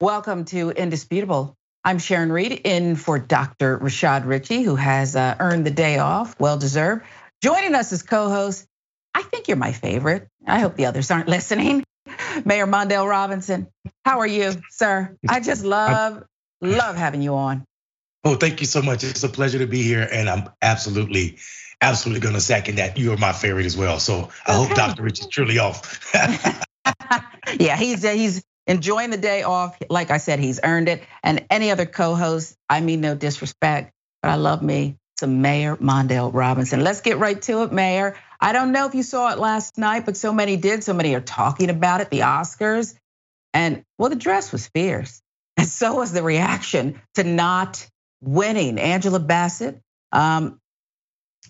Welcome to Indisputable. I'm Sharon Reed in for Dr. Rashad Richey, who has uh, earned the day off, well deserved. Joining us as co host, I think you're my favorite. I hope the others aren't listening. Mayor Mondale Robinson, how are you, sir? I just love, love having you on. Oh, thank you so much. It's a pleasure to be here, and I'm absolutely, absolutely going to second that. You are my favorite as well. So I okay. hope Dr. Rich is truly off. yeah, he's he's enjoying the day off. Like I said, he's earned it. And any other co-host, I mean no disrespect, but I love me some Mayor Mondale Robinson. Let's get right to it, Mayor. I don't know if you saw it last night, but so many did. So many are talking about it, the Oscars. And well, the dress was fierce. And so was the reaction to not winning. Angela Bassett um,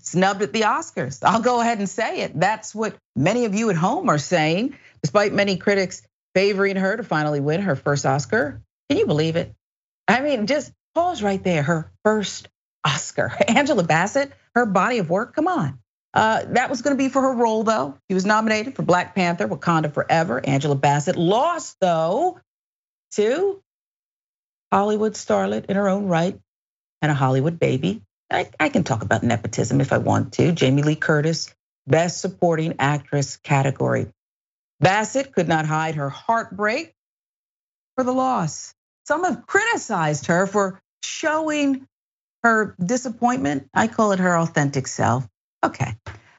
snubbed at the Oscars. I'll go ahead and say it. That's what many of you at home are saying, despite many critics favoring her to finally win her first Oscar. Can you believe it? I mean, just pause right there. Her first Oscar. Angela Bassett, her body of work, come on. Uh, that was going to be for her role, though. She was nominated for Black Panther, Wakanda Forever. Angela Bassett lost, though, to Hollywood starlet in her own right and a Hollywood baby. I, I can talk about nepotism if I want to. Jamie Lee Curtis, Best Supporting Actress category. Bassett could not hide her heartbreak for the loss. Some have criticized her for showing her disappointment. I call it her authentic self. Okay.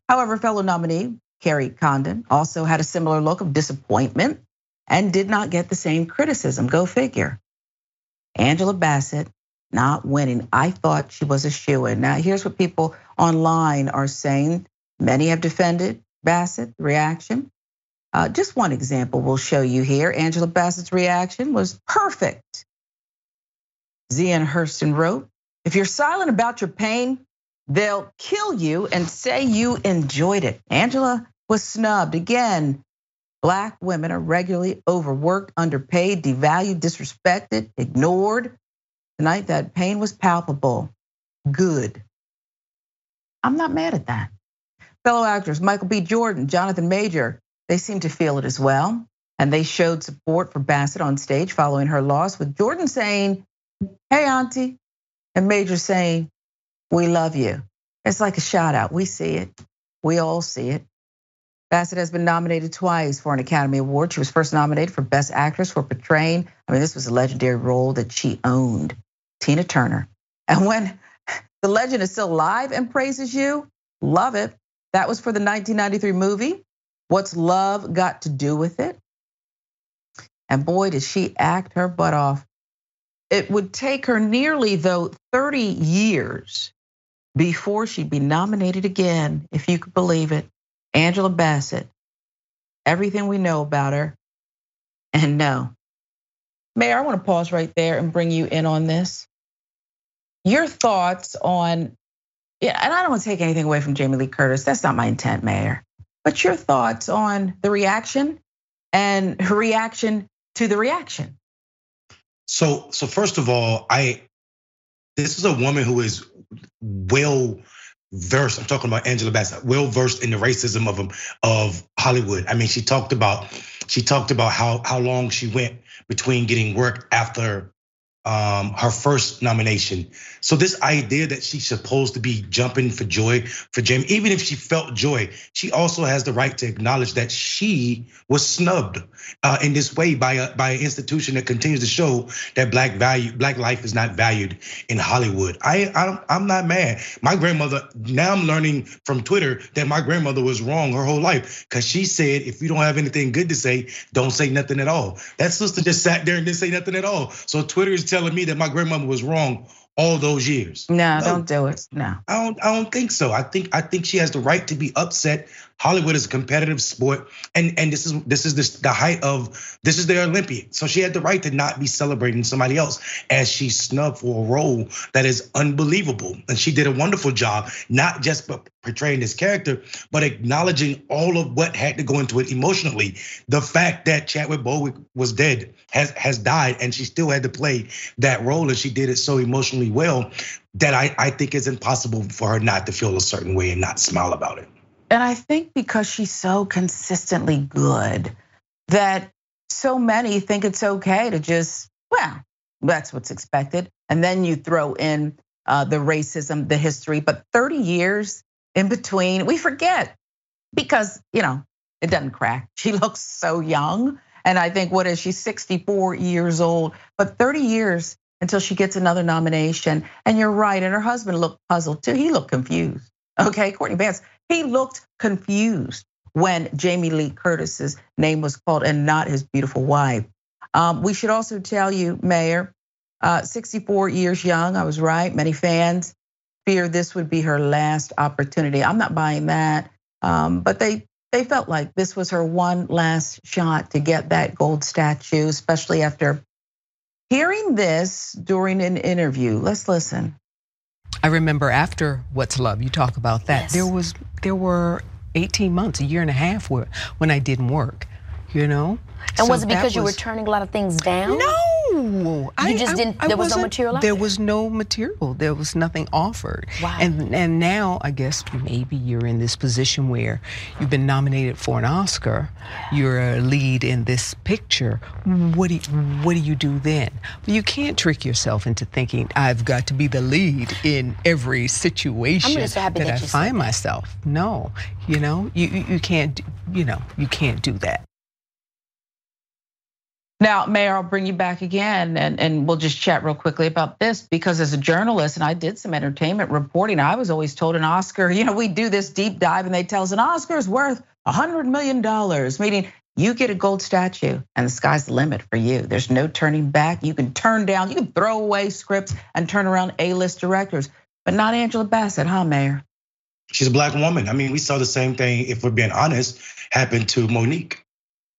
However, fellow nominee Kerry Condon also had a similar look of disappointment and did not get the same criticism. Go figure. Angela Bassett not winning. I thought she was a shoe in. Now, here's what people online are saying. Many have defended Bassett, reaction. Uh, just one example we'll show you here. Angela Bassett's reaction was perfect. Zian Hurston wrote, if you're silent about your pain, they'll kill you and say you enjoyed it. Angela was snubbed. Again, black women are regularly overworked, underpaid, devalued, disrespected, ignored. Tonight, that pain was palpable. Good. I'm not mad at that. Fellow actors Michael B. Jordan, Jonathan Major, they seem to feel it as well. And they showed support for Bassett on stage following her loss, with Jordan saying, Hey, Auntie, and Major saying, We love you. It's like a shout out. We see it. We all see it. Bassett has been nominated twice for an Academy Award. She was first nominated for Best Actress for portraying, I mean, this was a legendary role that she owned, Tina Turner. And when the legend is still alive and praises you, love it. That was for the 1993 movie What's love got to do with it? And boy, did she act her butt off. It would take her nearly, though, 30 years before she'd be nominated again, if you could believe it. Angela Bassett, everything we know about her, and no. Mayor, I want to pause right there and bring you in on this. Your thoughts on, yeah, and I don't want to take anything away from Jamie Lee Curtis. That's not my intent, Mayor. What's your thoughts on the reaction and her reaction to the reaction? So, so first of all, I this is a woman who is well versed. I'm talking about Angela Bassett, well versed in the racism of of Hollywood. I mean, she talked about she talked about how how long she went between getting work after um, her first nomination. So this idea that she's supposed to be jumping for joy for Jamie, even if she felt joy, she also has the right to acknowledge that she was snubbed uh, in this way by a by an institution that continues to show that black value, black life is not valued in Hollywood. I, I I'm not mad. My grandmother. Now I'm learning from Twitter that my grandmother was wrong her whole life because she said if you don't have anything good to say, don't say nothing at all. That sister just sat there and didn't say nothing at all. So Twitter is telling me that my grandmother was wrong all those years. No, no, don't do it. No. I don't I don't think so. I think I think she has the right to be upset. Hollywood is a competitive sport and and this is this is this, the height of this is the Olympic. So she had the right to not be celebrating somebody else as she snubbed for a role that is unbelievable. And she did a wonderful job not just portraying this character but acknowledging all of what had to go into it emotionally. The fact that Chadwick Boseman was dead has has died and she still had to play that role and she did it so emotionally well that I, I think it's impossible for her not to feel a certain way and not smile about it. And I think because she's so consistently good that so many think it's okay to just Well, that's what's expected. And then you throw in uh, the racism, the history, but 30 years in between, we forget because, you know, it doesn't crack. She looks so young. And I think, what is she, 64 years old? But 30 years until she gets another nomination. And you're right. And her husband looked puzzled too. He looked confused. Okay, Courtney Vance, he looked confused when Jamie Lee Curtis's name was called and not his beautiful wife. Um, we should also tell you, Mayor, uh, 64 years young, I was right. Many fans fear this would be her last opportunity. I'm not buying that. Um, but they they felt like this was her one last shot to get that gold statue, especially after hearing this during an interview. Let's listen. I remember after What's Love, you talk about that. Yes. There was there were 18 months, a year and a half where when I didn't work, you know? And so was it because was, you were turning a lot of things down? No, you I, just didn't. I, there was no material. there was no material. There was nothing offered. Wow. And and now I guess maybe you're in this position where you've been nominated for an Oscar. You're a lead in this picture. What do you, what do you do then? You can't trick yourself into thinking I've got to be the lead in every situation so that, that I find myself. No, you know you you can't you know you can't do that. Now, Mayor, I'll bring you back again and, and we'll just chat real quickly about this because as a journalist, and I did some entertainment reporting, I was always told an Oscar, you know, we do this deep dive and they tell us an Oscar is worth $100 million, meaning you get a gold statue and the sky's the limit for you. There's no turning back. You can turn down, you can throw away scripts and turn around A-list directors, but not Angela Bassett, huh, Mayor? She's a black woman. I mean, we saw the same thing, if we're being honest, happen to Mo'Nique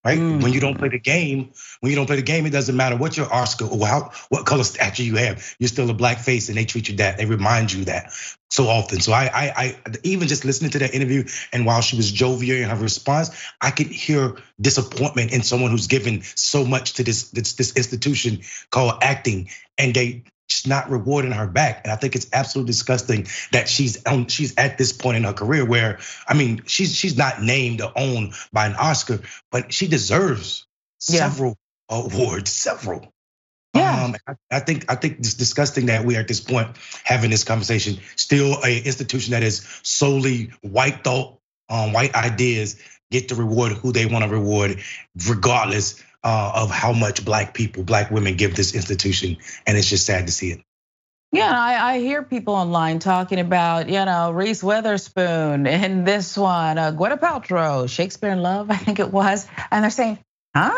right? Mm. When you don't play the game, when you don't play the game, it doesn't matter what your Oscar or how what color statue you have. You're still a black face, and they treat you that. They remind you that so often. So I, I, I even just listening to that interview, and while she was jovial in her response, I could hear disappointment in someone who's given so much to this this, this institution called acting, and they she's not rewarding her back. And I think it's absolutely disgusting that she's she's at this point in her career where I mean she's she's not named or owned by an Oscar, but she deserves yeah. several awards, several. Yeah. Um, I, I, think I think it's disgusting that we are at this point having this conversation. Still, a institution that is solely white thought, um, white ideas get to reward who they want to reward, regardless uh, of how much black people, black women give this institution, and it's just sad to see it. Yeah, I, I hear people online talking about, you know, Reese Witherspoon in this one, uh, Gwyneth Paltrow, Shakespeare in Love, I think it was, and they're saying, huh?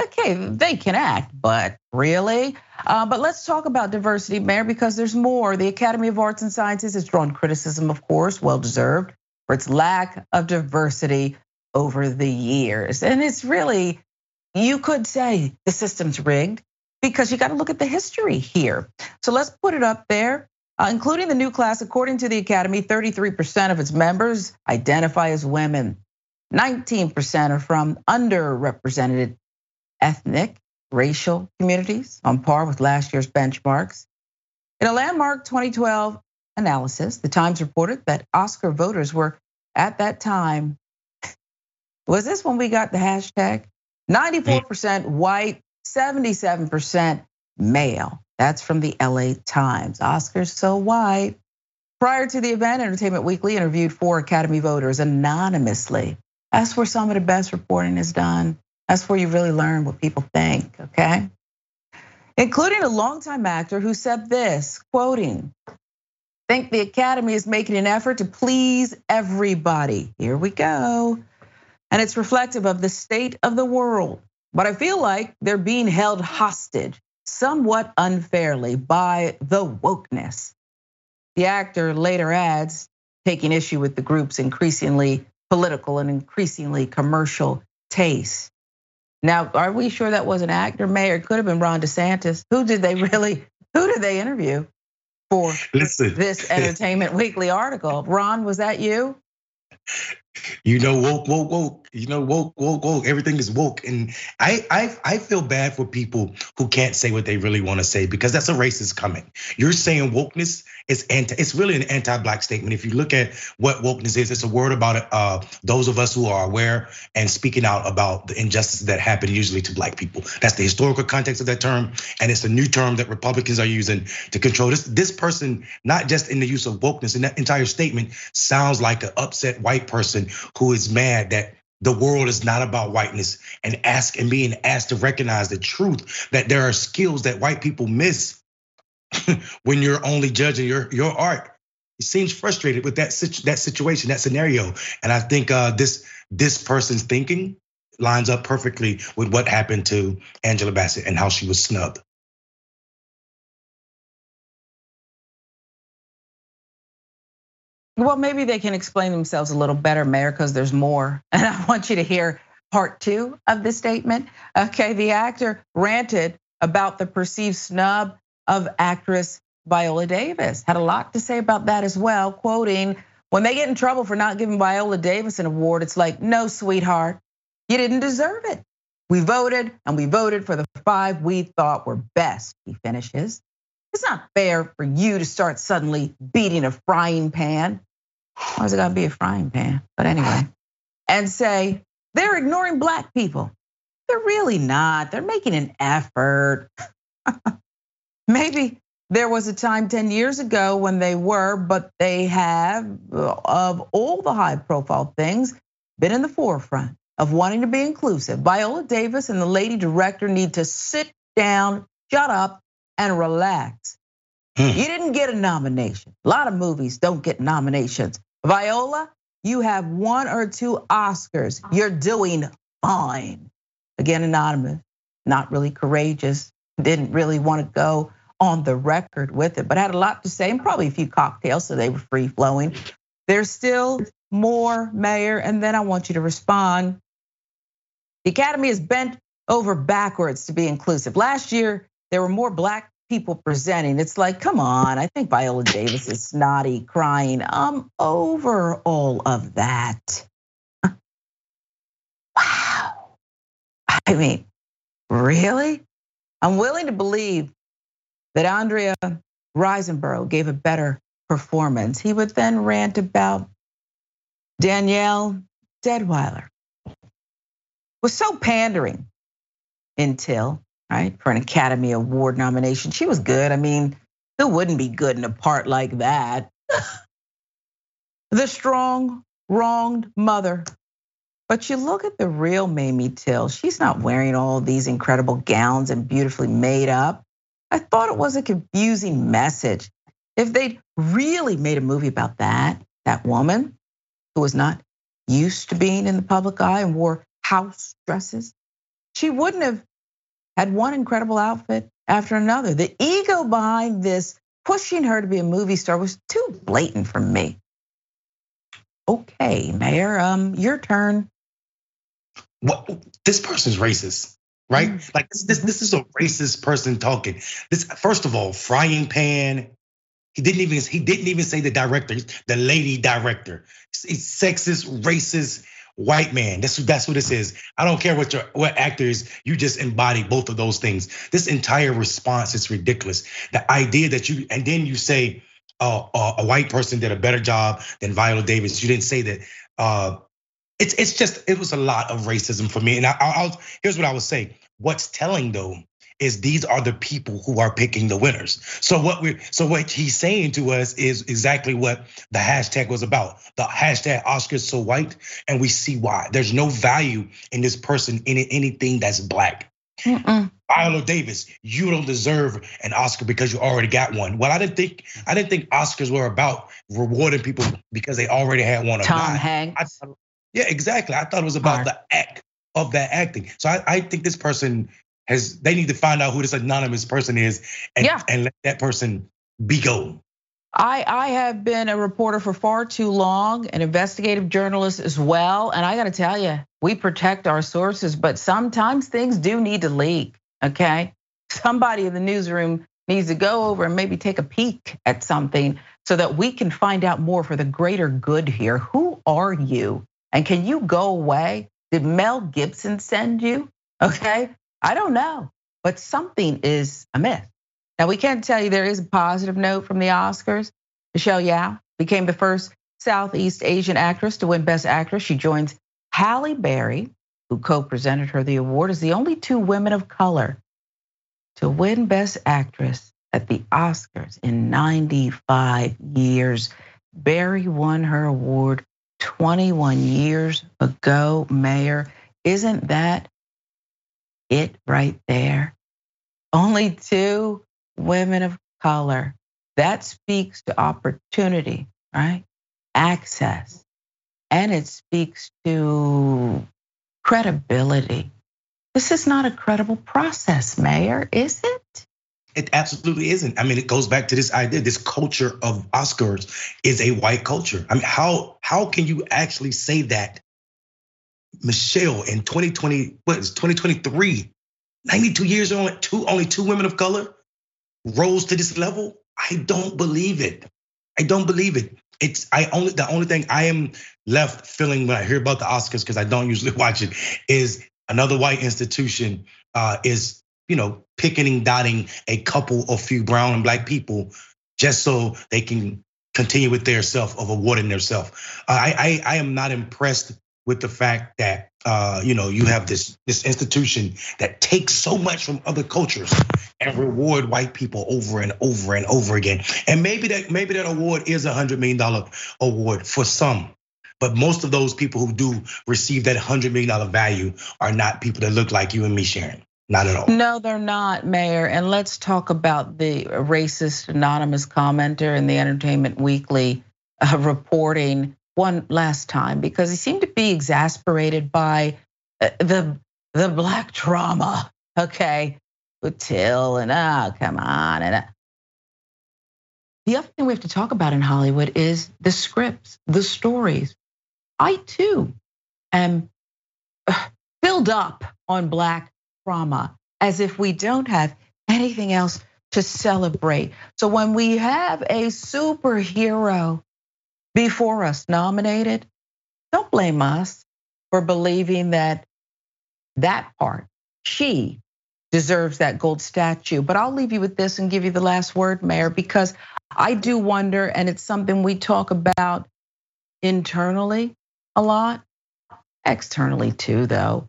Okay, they can act, but really? Uh, but let's talk about diversity, Mayor, because there's more. The Academy of Arts and Sciences has drawn criticism, of course, well deserved, for its lack of diversity over the years. And it's really you could say the system's rigged because you got to look at the history here. So let's put it up there. Uh, including the new class, according to the Academy, 33% of its members identify as women. 19% are from underrepresented ethnic, racial communities, on par with last year's benchmarks. In a landmark 2012 analysis, the Times reported that Oscar voters were at that time. Was this when we got the hashtag? 94% white, 77% male. That's from the LA Times. Oscars so white. Prior to the event, Entertainment Weekly interviewed four Academy voters anonymously. That's where some of the best reporting is done. That's where you really learn what people think, okay? Including a longtime actor who said this, quoting, think the Academy is making an effort to please everybody. Here we go and it's reflective of the state of the world. But I feel like they're being held hostage somewhat unfairly by the wokeness. The actor later adds, taking issue with the group's increasingly political and increasingly commercial taste. Now, are we sure that was an actor, mayor? It could have been Ron DeSantis. Who did they really, who did they interview for Listen. this Entertainment Weekly article? Ron, was that you? You know, woke, woke, woke. You know, woke, woke, woke. Everything is woke, and I, I, I feel bad for people who can't say what they really want to say because that's a racist coming. You're saying wokeness is anti. It's really an anti-black statement. If you look at what wokeness is, it's a word about uh, those of us who are aware and speaking out about the injustices that happen usually to black people. That's the historical context of that term, and it's a new term that Republicans are using to control this. This person, not just in the use of wokeness, in that entire statement, sounds like an upset white person who is mad that the world is not about whiteness and ask and being asked to recognize the truth that there are skills that white people miss when you're only judging your your art. He seems frustrated with that that situation, that scenario, and I think uh, this this person's thinking lines up perfectly with what happened to Angela Bassett and how she was snubbed. Well, maybe they can explain themselves a little better, Mayor, because there's more. And I want you to hear part two of the statement. Okay, the actor ranted about the perceived snub of actress Viola Davis. Had a lot to say about that as well, quoting, when they get in trouble for not giving Viola Davis an award, it's like, no, sweetheart, you didn't deserve it. We voted and we voted for the five we thought were best, he finishes. It's not fair for you to start suddenly beating a frying pan why is it gotta be a frying pan? But anyway, and say they're ignoring black people. They're really not. They're making an effort. Maybe there was a time 10 years ago when they were, but they have, of all the high profile things, been in the forefront of wanting to be inclusive. Viola Davis and the lady director need to sit down, shut up, and relax. Hmm. You didn't get a nomination. A lot of movies don't get nominations. Viola, you have one or two Oscars. You're doing fine. Again, anonymous, not really courageous, didn't really want to go on the record with it, but had a lot to say and probably a few cocktails, so they were free flowing. There's still more, Mayor, and then I want you to respond. The Academy is bent over backwards to be inclusive. Last year, there were more black people presenting. It's like, come on, I think Viola Davis is snotty, crying. I'm over all of that. wow. I mean, really? I'm willing to believe that Andrea Riseborough gave a better performance. He would then rant about Danielle Deadwyler. Was so pandering until right? For an Academy Award nomination. She was good. I mean, who wouldn't be good in a part like that? the strong, wronged mother. But you look at the real Mamie Till, she's not wearing all these incredible gowns and beautifully made up. I thought it was a confusing message. If they'd really made a movie about that, that woman who was not used to being in the public eye and wore house dresses, she wouldn't have had one incredible outfit after another. The ego behind this pushing her to be a movie star was too blatant for me. Okay, Mayor, um, your turn. Well, this person's racist, right? Mm. Like this, this, this is a racist person talking. This, first of all, frying pan. He didn't even he didn't even say the director, the lady director. He's sexist, racist white man. That's that's what this is. I don't care what your what actors. You just embody both of those things. This entire response is ridiculous. The idea that you and then you say uh, a white person did a better job than Viola Davis. You didn't say that. Uh, it's it's just it was a lot of racism for me. And I, I, here's what I would say. What's telling though is these are the people who are picking the winners. So what we so what he's saying to us is exactly what the hashtag was about. The hashtag Oscars so white, and we see why. There's no value in this person in anything that's black. Mm-mm. Viola Davis, you don't deserve an Oscar because you already got one. Well, I didn't think I didn't think Oscars were about rewarding people because they already had one. Tom not. Hanks. I, yeah, exactly. I thought it was about the act of that acting. So I, I think this person has they need to find out who this anonymous person is and, yeah. and let that person be gone. I, I have been a reporter for far too long, an investigative journalist as well. And I got to tell you, we protect our sources, but sometimes things do need to leak. Okay. Somebody in the newsroom needs to go over and maybe take a peek at something so that we can find out more for the greater good here. Who are you? And can you go away? Did Mel Gibson send you? Okay, I don't know, but something is amiss. Now we can't tell you there is a positive note from the Oscars. Michelle Yeoh became the first Southeast Asian actress to win Best Actress. She joins Halle Berry, who co-presented her the award, as the only two women of color to win Best Actress at the Oscars in 95 years. Berry won her award 21 years ago, Mayor. Isn't that it right there? Only two women of color. That speaks to opportunity, right? Access. And it speaks to credibility. This is not a credible process, Mayor, is it? It absolutely isn't. I mean, it goes back to this idea. This culture of Oscars is a white culture. I mean, how how can you actually say that, Michelle, in 2020, what is 2023, 92 years only two only two women of color rose to this level? I don't believe it. I don't believe it. It's I only the only thing I am left feeling when I hear about the Oscars because I don't usually watch it is another white institution uh, is you know picking dotting a couple of few brown and black people just so they can continue with their self of awarding their self. I, I I am not impressed with the fact that uh, you know you have this this institution that takes so much from other cultures and reward white people over and over and over again. And maybe that maybe that award is a hundred million dollar award for some. But most of those people who do receive that hundred million dollar value are not people that look like you and me, Sharon. Not at all. No, they're not, Mayor. And let's talk about the racist anonymous commenter in the Entertainment Weekly uh, reporting one last time because he seemed to be exasperated by uh, the the black trauma. Okay, with Till and oh come on and. Uh, the other thing we have to talk about in Hollywood is the scripts, the stories. I too am uh, filled up on black trauma as if we don't have anything else to celebrate. So when we have a superhero before us nominated, don't blame us for believing that that part, she deserves that gold statue. But I'll leave you with this and give you the last word, Mayor, because I do wonder, and it's something we talk about internally a lot, externally too, though.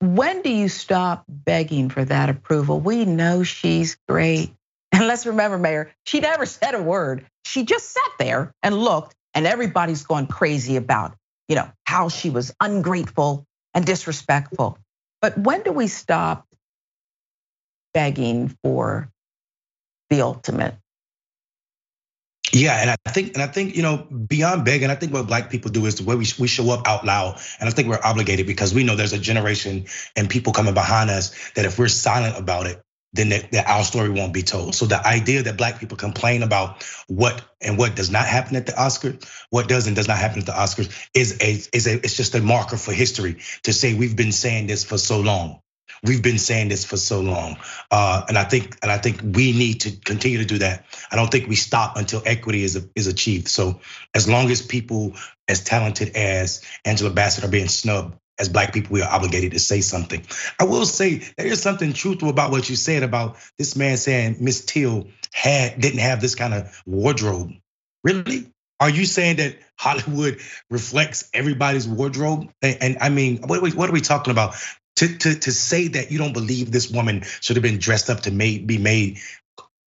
When do you stop begging for that approval? We know she's great. And let's remember, Mayor, she never said a word. She just sat there and looked, and everybody's going crazy about, you know, how she was ungrateful and disrespectful. But when do we stop begging for the ultimate? Yeah, and I think, and I think, you know, beyond begging, I think what black people do is the way we, we show up out loud. And I think we're obligated because we know there's a generation and people coming behind us that if we're silent about it, then our story won't be told. So the idea that black people complain about what and what does not happen at the Oscars, what does and does not happen at the Oscars, is a is a it's just a marker for history to say we've been saying this for so long. We've been saying this for so long, uh, and I think and I think we need to continue to do that. I don't think we stop until equity is is achieved. So as long as people as talented as Angela Bassett are being snubbed, as black people, we are obligated to say something. I will say there is something truthful about what you said about this man saying Miss Till had didn't have this kind of wardrobe. Really? Are you saying that Hollywood reflects everybody's wardrobe? And, and I mean, what are, we, what are we talking about? To, to, to say that you don't believe this woman should have been dressed up to made, be made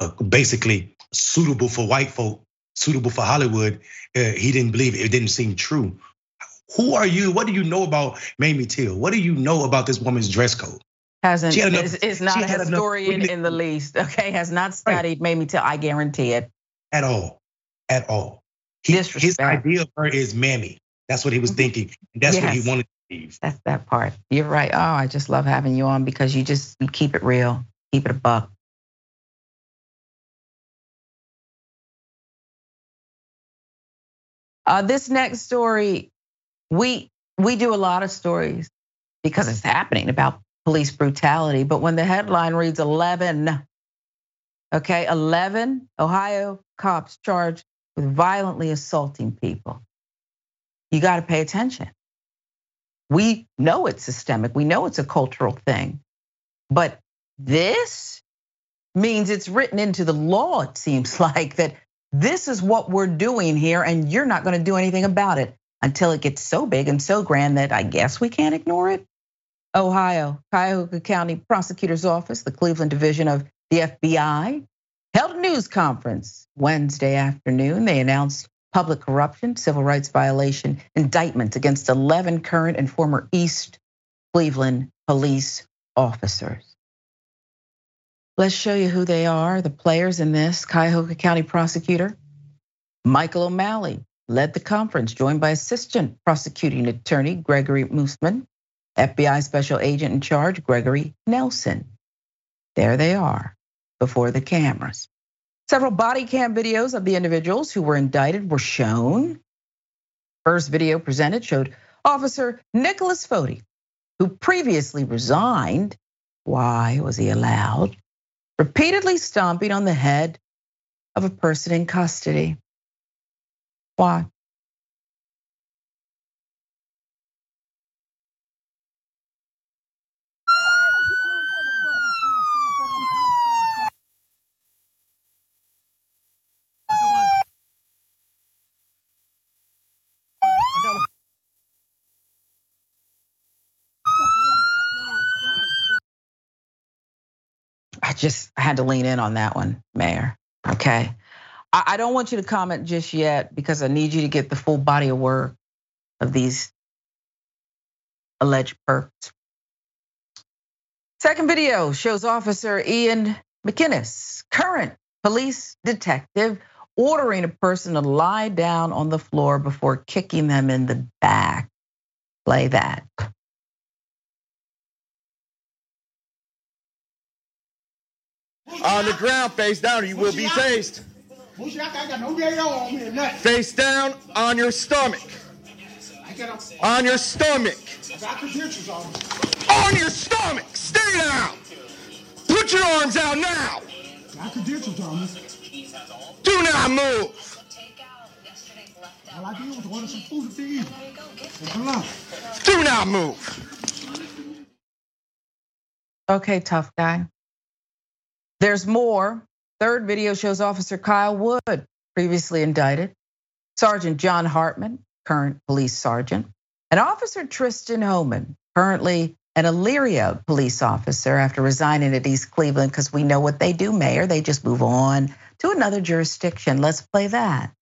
uh, basically suitable for white folk, suitable for Hollywood, uh, he didn't believe it. It didn't seem true. Who are you? What do you know about Mamie Till? What do you know about this woman's dress code? Hasn't enough, is, is not a historian enough, in the least. Okay, has not studied right. Mamie Till. I guarantee it. At all, at all. He, his idea of her is Mammy. That's what he was mm-hmm. thinking. That's yes. what he wanted to believe. That's that part. You're right. Oh, I just love having you on because you just you keep it real, keep it a buck. Uh, this next story we we do a lot of stories because it's happening about police brutality. But when the headline reads 11, okay, 11 Ohio cops charged with violently assaulting people, you got to pay attention. We know it's systemic. We know it's a cultural thing. But this means it's written into the law, it seems like, that this is what we're doing here, and you're not gonna do anything about it until it gets so big and so grand that I guess we can't ignore it. Ohio, Cuyahoga County Prosecutor's Office, the Cleveland Division of the FBI, held a news conference Wednesday afternoon. They announced public corruption, civil rights violation indictments against 11 current and former East Cleveland police officers. Let's show you who they are, the players in this. Cuyahoga County prosecutor Michael O'Malley led the conference, joined by assistant prosecuting attorney Gregory Moosman, FBI special agent in charge Gregory Nelson. There they are before the cameras. Several body cam videos of the individuals who were indicted were shown. First video presented showed Officer Nicholas Foti, who previously resigned. Why was he allowed? Repeatedly stomping on the head of a person in custody. Why? I just had to lean in on that one, Mayor. Okay. I don't want you to comment just yet because I need you to get the full body of work of these alleged perps. Second video shows Officer Ian McInnes, current police detective, ordering a person to lie down on the floor before kicking them in the back. Play that. On the ground, face down, you will be faced. Face down on your stomach. On your stomach. On your stomach. Stay down. Put your arms out now. Do not move. Do not move. Okay, tough guy. There's more. Third video shows Officer Kyle Wood, previously indicted, Sergeant John Hartman, current police sergeant, and Officer Tristan Homan, currently an Elyria police officer after resigning at East Cleveland because we know what they do, Mayor. They just move on to another jurisdiction. Let's play that.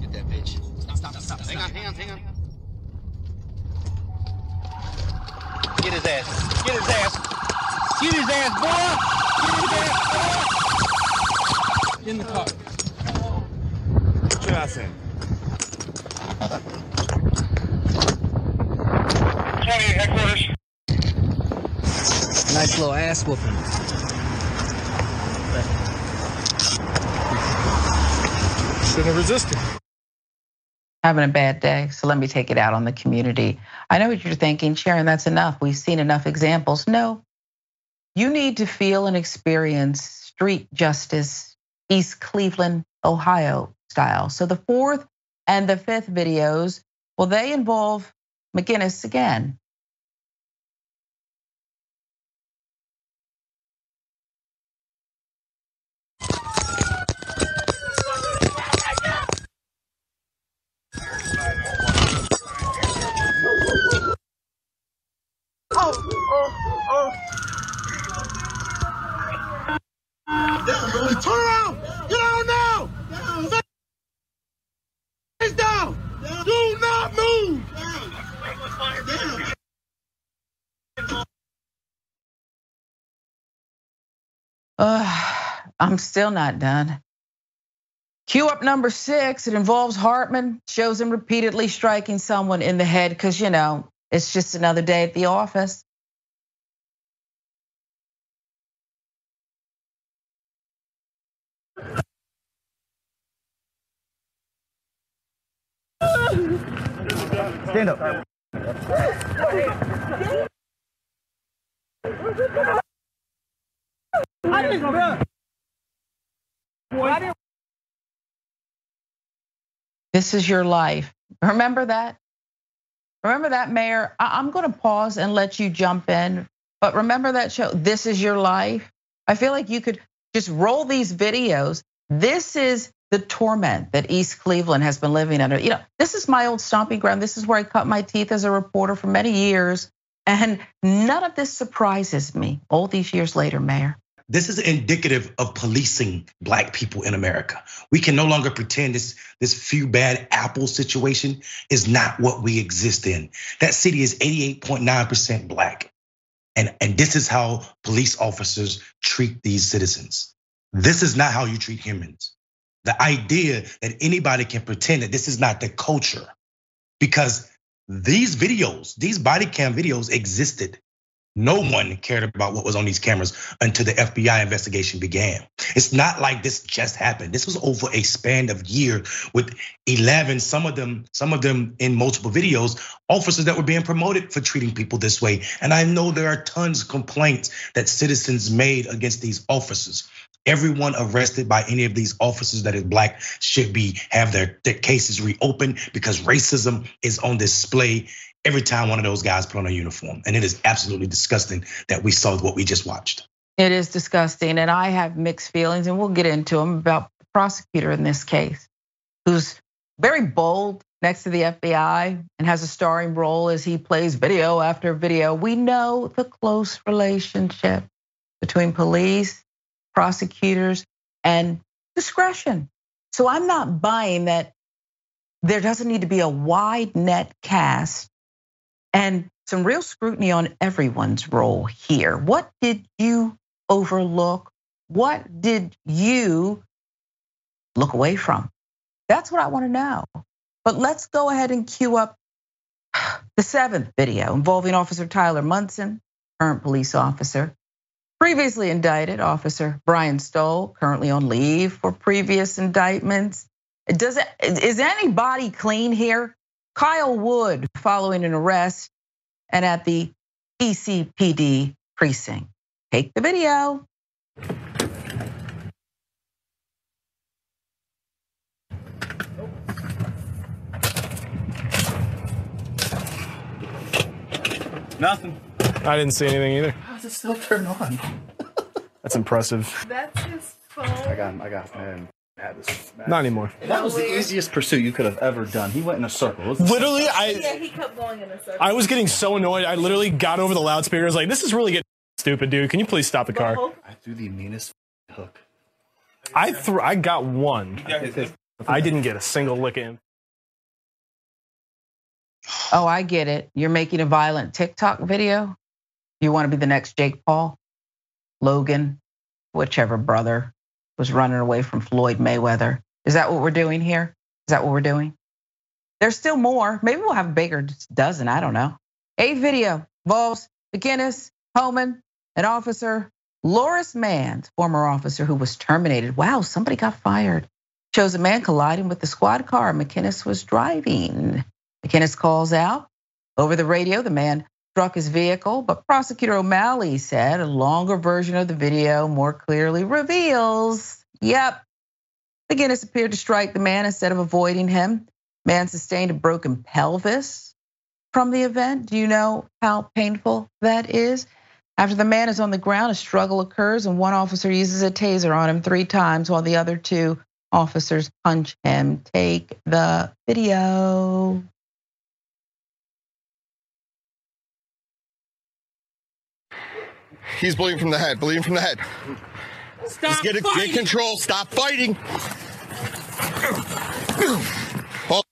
Get that bitch. Stop, stop, stop. Get his ass. Get his ass. Get his ass, boy. Get his ass, boy. In the car. What should I say? Headquarters. Nice little ass whooping. Shouldn't have resisted having a bad day, so let me take it out on the community. I know what you're thinking, Sharon, that's enough. We've seen enough examples. No, you need to feel and experience street justice, East Cleveland, Ohio style. So the fourth and the fifth videos, well, they involve McGinnis again. Turn around! Get out now! Face down! Do not move! Uh, I'm still not done. Cue up number six. It involves Hartman, shows him repeatedly striking someone in the head because, you know, it's just another day at the office. Stand up. I This is your life. Remember that? Remember that, Mayor? I'm going to pause and let you jump in. But remember that show, This Is Your Life? I feel like you could just roll these videos. This is the torment that East Cleveland has been living under. You know, this is my old stomping ground. This is where I cut my teeth as a reporter for many years. And none of this surprises me all these years later, Mayor. This is indicative of policing black people in America. We can no longer pretend this, this few bad apple situation is not what we exist in. That city is 88.9% black. And, and this is how police officers treat these citizens. This is not how you treat humans. The idea that anybody can pretend that this is not the culture because these videos, these body cam videos existed no one cared about what was on these cameras until the FBI investigation began. It's not like this just happened. This was over a span of years with 11, some of them, some of them in multiple videos, officers that were being promoted for treating people this way. And I know there are tons of complaints that citizens made against these officers. Everyone arrested by any of these officers that is black should be have their, their cases reopened because racism is on display every time one of those guys put on a uniform. And it is absolutely disgusting that we saw what we just watched. It is disgusting. And I have mixed feelings, and we'll get into them about the prosecutor in this case, who's very bold next to the FBI and has a starring role as he plays video after video. We know the close relationship between police, prosecutors, and discretion. So I'm not buying that there doesn't need to be a wide net cast and some real scrutiny on everyone's role here. What did you overlook? What did you look away from? That's what I want to know. But let's go ahead and cue up the seventh video involving Officer Tyler Munson, current police officer. Previously indicted Officer Brian Stoll, currently on leave for previous indictments. Does it, is anybody clean here? Kyle Wood following an arrest and at the ECPD precinct. Take the video. Nothing. I didn't see anything either. How does it still turn on? That's impressive. That's his phone. I got, him. I got, man had this. Not anymore. That was the easiest pursuit you could have ever done. He went in a circle. Literally, I. Yeah, he kept going in a circle. I was getting so annoyed. I literally got over the loudspeaker. I was like, "This is really getting stupid, dude. Can you please stop the car?" I threw the meanest hook. I threw. I got one. I didn't get a single lick in. Oh, I get it. You're making a violent TikTok video. You want to be the next Jake Paul, Logan, whichever brother was running away from Floyd Mayweather. Is that what we're doing here? Is that what we're doing? There's still more. Maybe we'll have a bigger dozen. I don't know. A video involves McInnis, Homan, an officer, Loris Mans, former officer who was terminated. Wow, somebody got fired. Shows a man colliding with the squad car McInnis was driving. McInnis calls out over the radio. The man struck his vehicle, but prosecutor O'Malley said a longer version of the video more clearly reveals, yep, McInnis appeared to strike the man instead of avoiding him. Man sustained a broken pelvis from the event. Do you know how painful that is? After the man is on the ground, a struggle occurs, and one officer uses a taser on him three times while the other two officers punch him. Take the video. He's bleeding from the head. Bleeding from the head. Stop Just get, it, get control. Stop fighting. Hold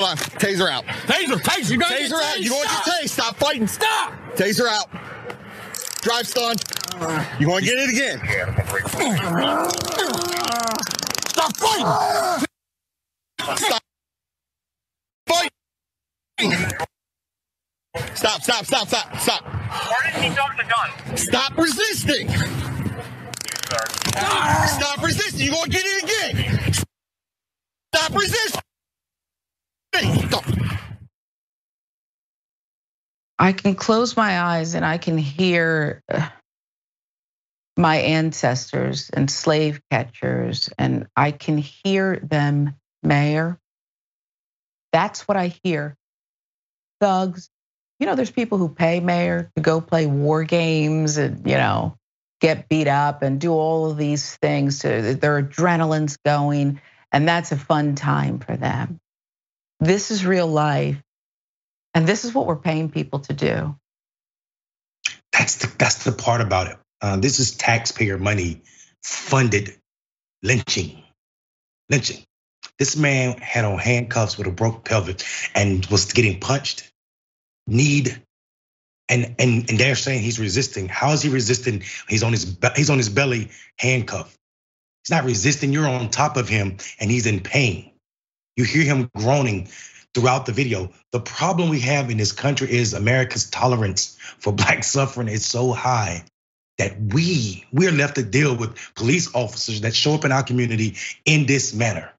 on. Taser out. Taser. Taser. You taser out. You want to get tased. Stop fighting. Stop. Taser out. Drive stun. You want to get it again. Stop fighting. Stop fighting. Stop, stop, stop, stop, stop. Where did he drop the gun? Stop resisting. Stop resisting. You're going to get it again. Stop resisting. Stop. I can close my eyes and I can hear my ancestors and slave catchers, and I can hear them Mayor. That's what I hear. Thugs. You know, there's people who pay Mayor to go play war games and, you know, get beat up and do all of these things. To, Their adrenaline's going, and that's a fun time for them. This is real life. And this is what we're paying people to do. That's the, that's the part about it. Uh, this is taxpayer money funded lynching. Lynching. This man had on handcuffs with a broke pelvis and was getting punched, kneed, and and and they're saying he's resisting. How is he resisting? He's on his he's on his belly, handcuffed. He's not resisting. You're on top of him, and he's in pain. You hear him groaning throughout the video. The problem we have in this country is America's tolerance for black suffering is so high that we we're left to deal with police officers that show up in our community in this manner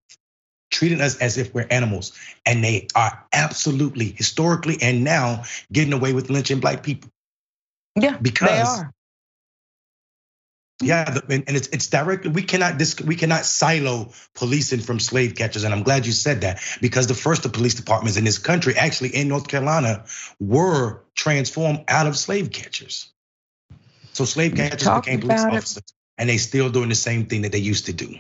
treating us as if we're animals and they are absolutely historically and now getting away with lynching black people yeah because they are yeah, and it's it's directly we cannot this we cannot silo policing from slave catchers, and I'm glad you said that because the first of police departments in this country, actually in North Carolina, were transformed out of slave catchers. So slave catchers became police officers, it. and they still doing the same thing that they used to do.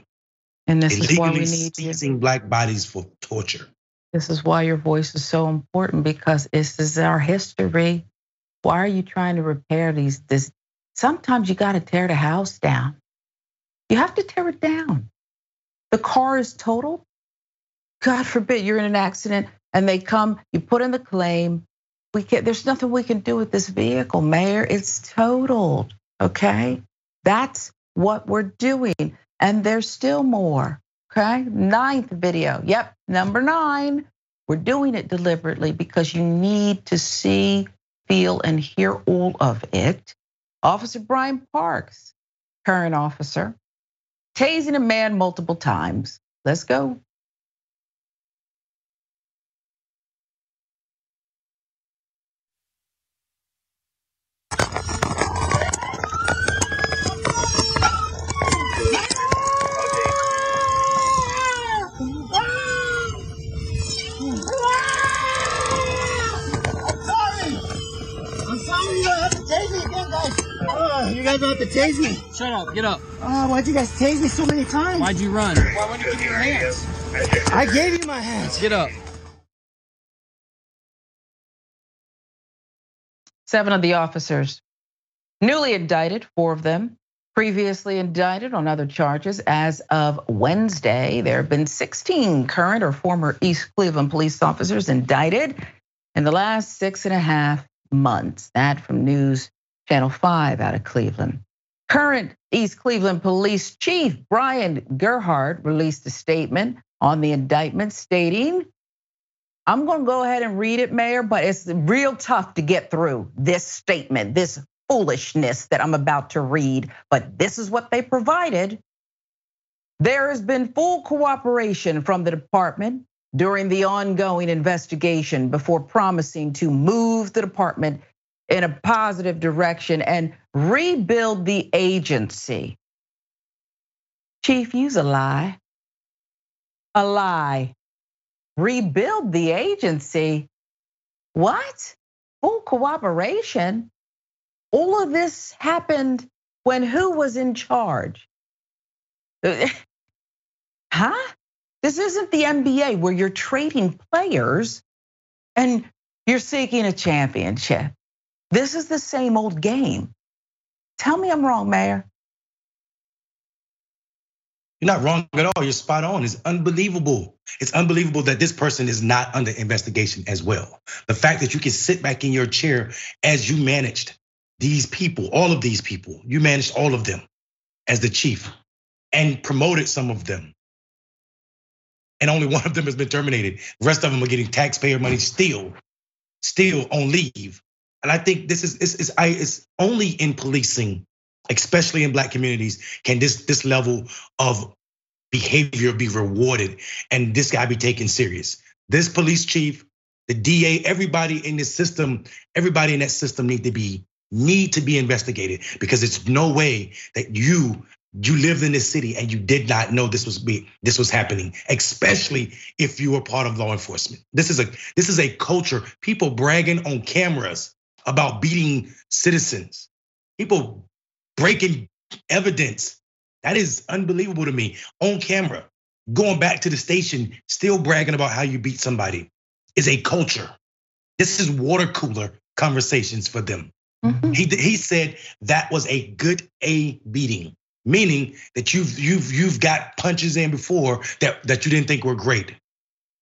And this is why we need seizing black bodies for torture. This is why your voice is so important because this is our history. Why are you trying to repair these this Sometimes you got to tear the house down. You have to tear it down. The car is totaled. God forbid you're in an accident and they come, you put in the claim. We can't. there's nothing we can do with this vehicle, Mayor. It's totaled. Okay. That's what we're doing. And there's still more. Okay. Ninth video. Yep. Number nine. We're doing it deliberately because you need to see, feel, and hear all of it. Officer Brian Parks, current officer, tasing a man multiple times. Let's go. You guys don't have to tase me. Shut up, get up. Oh, why'd you guys tase me so many times? Why'd you run? Why wouldn't you give me your hands? I gave you my hands. Get up. Seven of the officers newly indicted, four of them previously indicted on other charges. As of Wednesday, there have been 16 current or former East Cleveland police officers indicted in the last six and a half months. That from News Channel 5 out of Cleveland. Current East Cleveland Police Chief Brian Gerhardt released a statement on the indictment stating, I'm going to go ahead and read it, Mayor, but it's real tough to get through this statement, this foolishness that I'm about to read, but this is what they provided. There has been full cooperation from the department during the ongoing investigation before promising to move the department in a positive direction and rebuild the agency. Chief, use a lie. A lie. Rebuild the agency. What? Full cooperation? All of this happened when who was in charge? huh? This isn't the NBA where you're trading players and you're seeking a championship. This is the same old game. Tell me I'm wrong, Mayor. You're not wrong at all. You're spot on. It's unbelievable. It's unbelievable that this person is not under investigation as well. The fact that you can sit back in your chair as you managed these people, all of these people, you managed all of them as the chief and promoted some of them. And only one of them has been terminated. The rest of them are getting taxpayer money still, still on leave and I think this is is I it's only in policing, especially in black communities, can this this level of behavior be rewarded and this guy be taken serious. This police chief, the DA, everybody in this system, everybody in that system need to be need to be investigated because it's no way that you you lived in this city and you did not know this was be this was happening, especially if you were part of law enforcement. This is a this is a culture. People bragging on cameras about beating citizens. People breaking evidence. That is unbelievable to me on camera. Going back to the station, still bragging about how you beat somebody is a culture. This is water cooler conversations for them. Mm-hmm. He, he said that was a good A beating meaning that you've you've you've got punches in before that that you didn't think were great.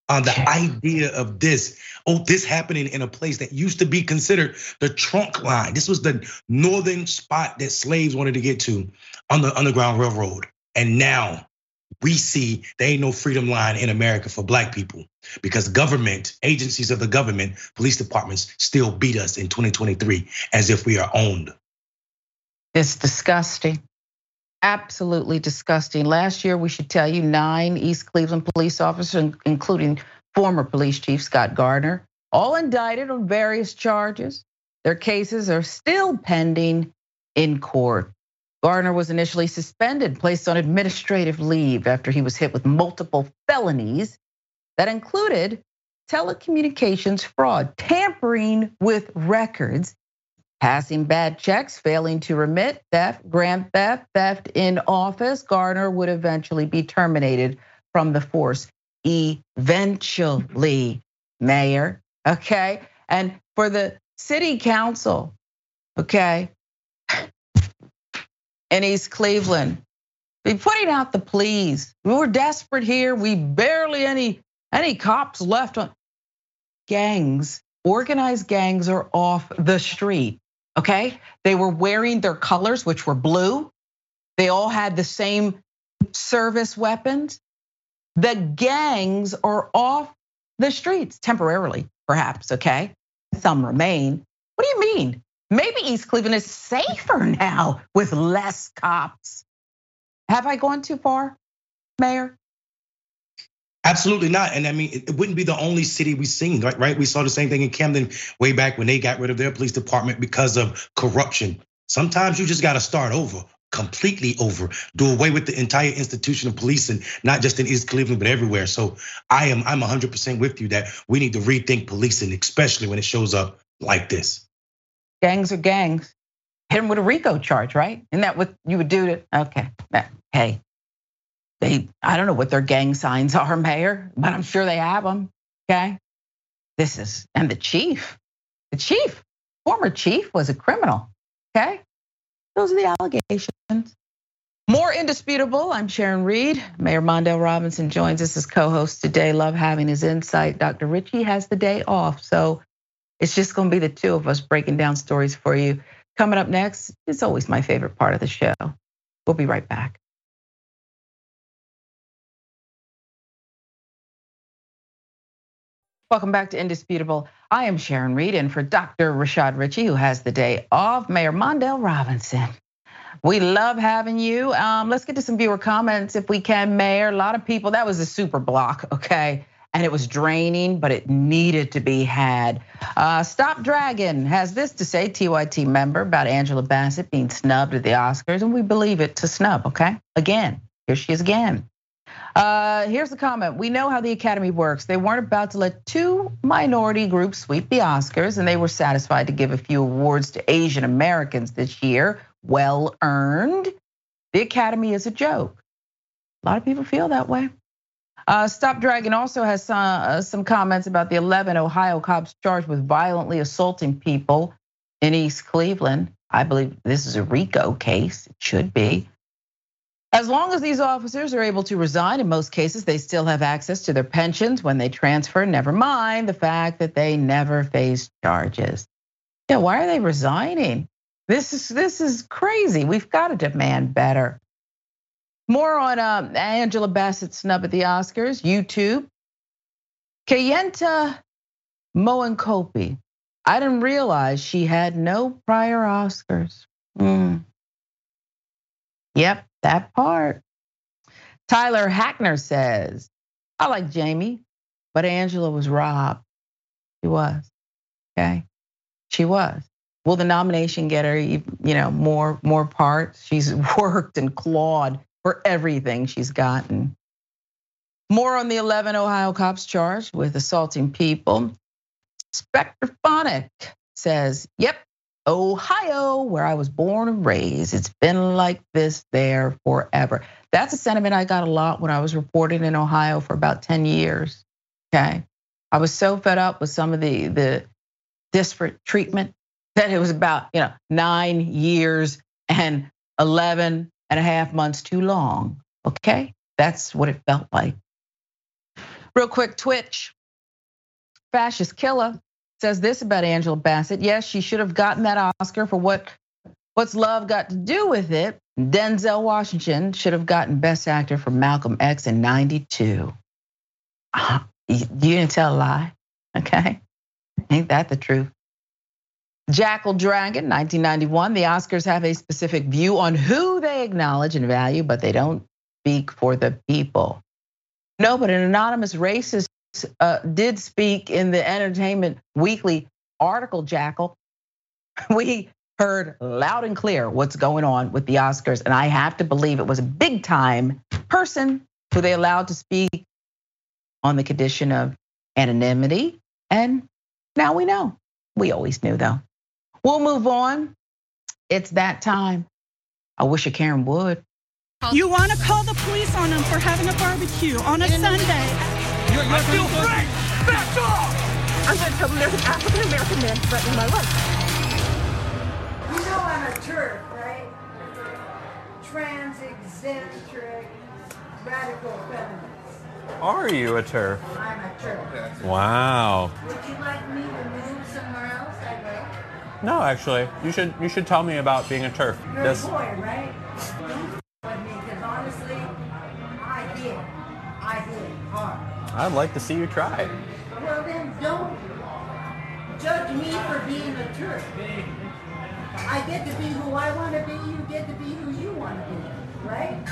On the idea of this, oh, this happening in a place that used to be considered the trunk line. This was the northern spot that slaves wanted to get to on the Underground Railroad. And now we see there ain't no freedom line in America for black people because government, agencies of the government, police departments still beat us in 2023 as if we are owned. It's disgusting absolutely disgusting. Last year, we should tell you, nine East Cleveland police officers, including former police chief Scott Gardner, all indicted on various charges. Their cases are still pending in court. Gardner was initially suspended, placed on administrative leave after he was hit with multiple felonies that included telecommunications fraud, tampering with records, passing bad checks, failing to remit, theft, grand theft, theft in office, Gardner would eventually be terminated from the force. Eventually, mayor, okay? And for the city council, okay, in East Cleveland, be putting out the pleas. We're desperate here. We barely any any cops left on gangs. Organized gangs are off the street okay? They were wearing their colors, which were blue. They all had the same service weapons. The gangs are off the streets temporarily, perhaps, okay? Some remain. What do you mean? Maybe East Cleveland is safer now with less cops. Have I gone too far, Mayor? Absolutely not. And I mean, it wouldn't be the only city we've seen, right? We saw the same thing in Camden way back when they got rid of their police department because of corruption. Sometimes you just got to start over, completely over, do away with the entire institution of policing, not just in East Cleveland, but everywhere. So I am, I'm 100% with you that we need to rethink policing, especially when it shows up like this. Gangs are gangs. Hit them with a RICO charge, right? Isn't that what you would do to? Okay, hey, they, I don't know what their gang signs are, Mayor, but I'm sure they have them. Okay. This is, and the chief, the chief, former chief was a criminal. Okay. Those are the allegations. More indisputable. I'm Sharon Reed. Mayor Mondale Robinson joins us as co host today. Love having his insight. Dr. Richey has the day off. So it's just going to be the two of us breaking down stories for you. Coming up next, it's always my favorite part of the show. We'll be right back. Welcome back to Indisputable. I am Sharon Reed, and for Dr. Rashad Richey, who has the day off, Mayor Mondale Robinson. We love having you. Um, let's get to some viewer comments if we can, Mayor. A lot of people, that was a super block, okay? And it was draining, but it needed to be had. Uh, Stop Dragon has this to say, TYT member, about Angela Bassett being snubbed at the Oscars, and we believe it to snub, okay? Again, here she is again. Uh, here's the comment. We know how the Academy works. They weren't about to let two minority groups sweep the Oscars, and they were satisfied to give a few awards to Asian Americans this year. Well earned. The Academy is a joke. A lot of people feel that way. Uh, Stop Dragon also has some, uh, some comments about the 11 Ohio cops charged with violently assaulting people in East Cleveland. I believe this is a RICO case. It should be. As long as these officers are able to resign, in most cases, they still have access to their pensions when they transfer, never mind the fact that they never face charges. Yeah, why are they resigning? This is this is crazy. We've got to demand better. More on uh, Angela Bassett's snub at the Oscars, YouTube. Kayenta Moenkopi. I didn't realize she had no prior Oscars. Mm. Yep, that part. Tyler Hackner says, I like Jamie, but Angela was robbed. She was. Okay. She was. Will the nomination get her, you know, more more parts? She's worked and clawed for everything she's gotten. More on the 11 Ohio cops charged with assaulting people. Spectrophonic says, "Yep, Ohio, where I was born and raised. It's been like this there forever." That's a sentiment I got a lot when I was reporting in Ohio for about 10 years. Okay. I was so fed up with some of the the disparate treatment that it was about, you know, nine years and 11 and a half months too long. Okay. That's what it felt like. Real quick, Twitch. Fascist killer says this about Angela Bassett. Yes, she should have gotten that Oscar for what what's love got to do with it. Denzel Washington should have gotten Best Actor for Malcolm X in 92. Uh-huh. You didn't tell a lie, okay? Ain't that the truth? Jackal Dragon, 1991. The Oscars have a specific view on who they acknowledge and value, but they don't speak for the people. No, but an anonymous racist uh, did speak in the Entertainment Weekly article, Jackal. We heard loud and clear what's going on with the Oscars, and I have to believe it was a big time person who they allowed to speak on the condition of anonymity. And now we know. We always knew though. We'll move on. It's that time. I wish a Karen would. You want to call the police on them for having a barbecue on a Sunday? You're, you're I feel free. Back off! I'm going to tell them there's an African American man threatening my life. You know I'm a TERF, right? Trans eccentric radical feminist. Are you a TERF? I'm a TERF. Wow. Would you like me to move somewhere else? I will. No, actually, you should you should tell me about being a TERF. You're this... a boy, right? With me, because honestly, I did. I did hard. I'd like to see you try. Well, then don't judge me for being a TERF. I get to be who I want to be. You get to be who you want to be, right?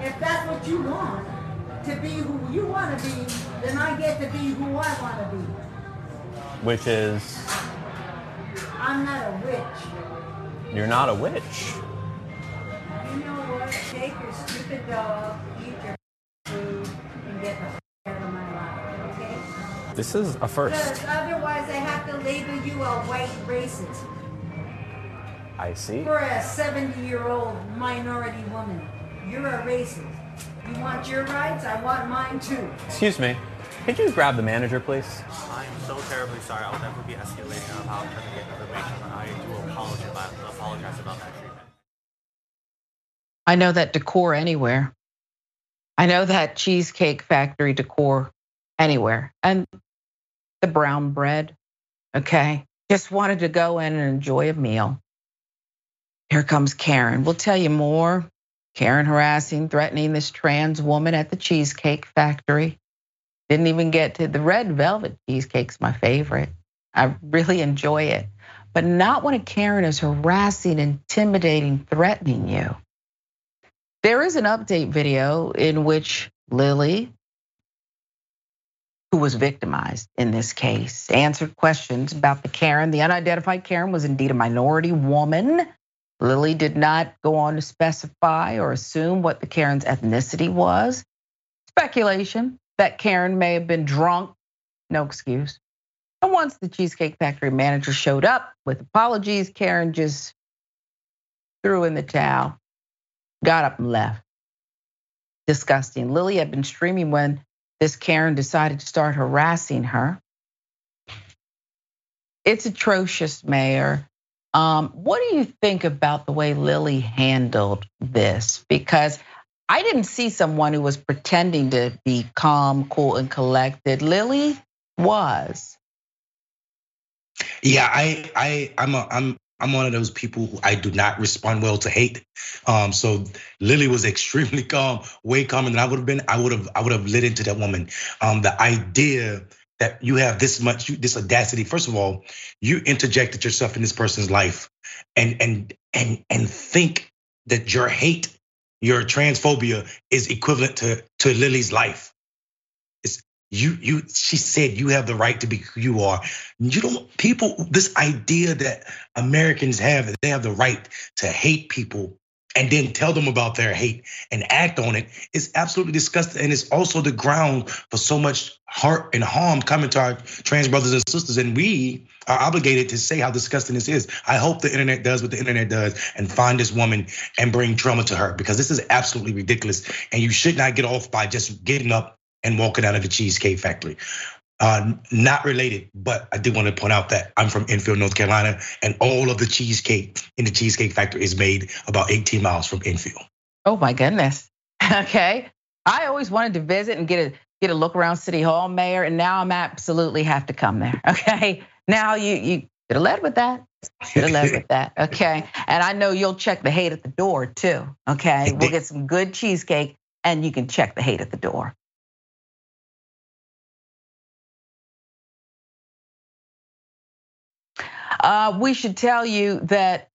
If that's what you want to be who you want to be, then I get to be who I want to be. Which is? I'm not a witch. You're not a witch. You know what? Take your stupid dog, This is a first. Because otherwise I have to label you a white racist. I see. For a 70-year-old minority woman. You're a racist. You want your rights? I want mine too. Excuse me. Could you grab the manager, please? I am so terribly sorry. I'll never be escalating about trying to get information. I do apologize about, apologize about that treatment. I know that decor anywhere. I know that cheesecake factory decor anywhere. And the brown bread, okay? Just wanted to go in and enjoy a meal. Here comes Karen. We'll tell you more Karen harassing, threatening this trans woman at the Cheesecake Factory. Didn't even get to the red velvet cheesecake's my favorite. I really enjoy it. But not when a Karen is harassing, intimidating, threatening you. There is an update video in which Lily, who was victimized in this case, answered questions about the Karen. The unidentified Karen was indeed a minority woman Lily did not go on to specify or assume what the Karen's ethnicity was. Speculation that Karen may have been drunk, no excuse. And once the Cheesecake Factory manager showed up with apologies, Karen just threw in the towel, got up and left. Disgusting. Lily had been streaming when this Karen decided to start harassing her. It's atrocious, Mayor. Um, what do you think about the way Lily handled this? Because I didn't see someone who was pretending to be calm, cool, and collected. Lily was. Yeah, I, I, I'm a, I'm, I'm one of those people who I do not respond well to hate. Um, so Lily was extremely calm, way calmer than I would have been. I would have, I would have lit into that woman. Um, the idea that you have this much this audacity first of all you interjected yourself in this person's life and and and and think that your hate your transphobia is equivalent to to lily's life you you she said you have the right to be who you are. You don't people this idea that americans have that they have the right to hate people and then tell them about their hate and act on it is absolutely disgusting. And it's also the ground for so much hurt and harm coming to our trans brothers and sisters. And we are obligated to say how disgusting this is. I hope the internet does what the internet does and find this woman and bring trauma to her because this is absolutely ridiculous. And you should not get off by just getting up and walking out of the Cheesecake Factory. Uh, not related, but I did want to point out that I'm from Enfield, North Carolina, and all of the cheesecake in the Cheesecake Factory is made about 18 miles from Enfield. Oh my goodness. Okay. I always wanted to visit and get a get a look around City Hall, Mayor, and now I'm absolutely have to come there. Okay. Now you you should have led with that. Should have led with that. Okay. And I know you'll check the hate at the door too. Okay. We'll get some good cheesecake and you can check the hate at the door. Uh, we should tell you that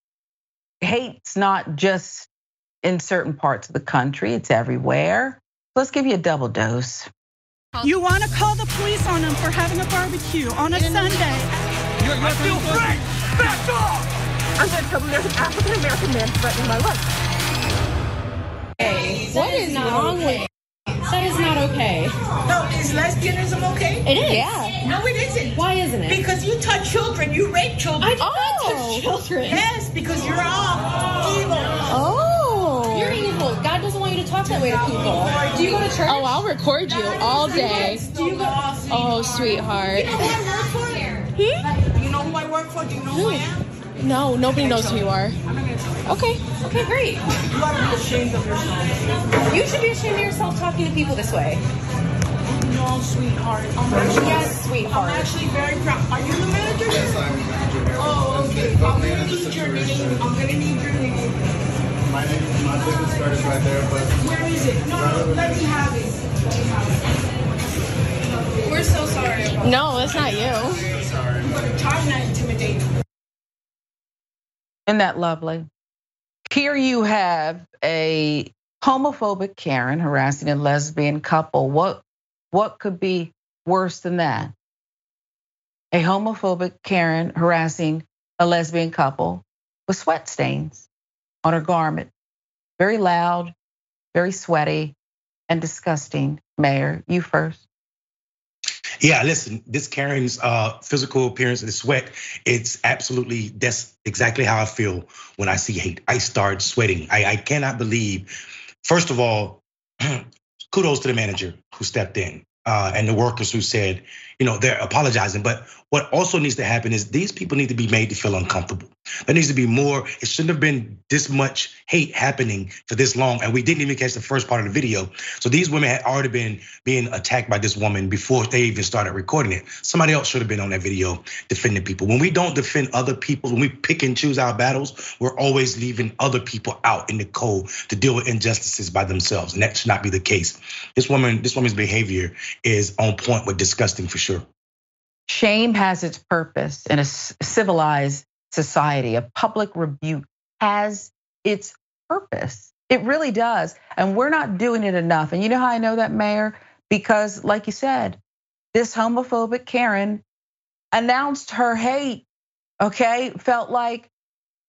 hate's not just in certain parts of the country, it's everywhere. Let's give you a double dose. You want to call the police on them for having a barbecue on a Sunday. You're, I feel free! Back off! I'm going to tell them there's an African American man threatening my life. Hey, what is wrong with that is not okay. No, is lesbianism okay? It is. Yeah. No, it isn't. Why isn't it? Because you touch children, you rape children. I do oh. touch children. Yes, because you're all evil. Oh. You're evil. God doesn't want you to talk that way to people. Do you go to church? Oh, I'll record you all day. Do you go? Oh, sweetheart. You know who I work for? Hmm? You know who I work for? Do you know who I am? No, nobody knows who you are. Okay. Okay, great. You ought to be ashamed of yourself. You should be ashamed of yourself talking to people this way. No, sweetheart. I'm actually, yes, sweetheart. I'm actually very proud. Are you the manager? Yes, I'm the manager. Oh, okay. I'm gonna need your name. I'm gonna need your name. My name, my business card is right there, but where is it? No, no, let me have it. We're so sorry. No, it's not you. Sorry. But try not intimidate. Isn't that lovely? Here you have a homophobic Karen harassing a lesbian couple. What what could be worse than that? A homophobic Karen harassing a lesbian couple with sweat stains on her garment. Very loud, very sweaty, and disgusting. Mayor, you first. Yeah, listen, this Karen's uh, physical appearance and sweat, it's absolutely, that's exactly how I feel when I see hate. I start sweating. I, I cannot believe, first of all, kudos to the manager who stepped in uh, and the workers who said, you know, they're apologizing. But what also needs to happen is these people need to be made to feel uncomfortable. There needs to be more. It shouldn't have been this much hate happening for this long. And we didn't even catch the first part of the video. So these women had already been being attacked by this woman before they even started recording it. Somebody else should have been on that video defending people. When we don't defend other people, when we pick and choose our battles, we're always leaving other people out in the cold to deal with injustices by themselves. And that should not be the case. This woman, this woman's behavior is on point with disgusting for sure. Shame has its purpose in a civilized society. A public rebuke has its purpose. It really does. And we're not doing it enough. And you know how I know that, Mayor? Because, like you said, this homophobic Karen announced her hate, okay? Felt like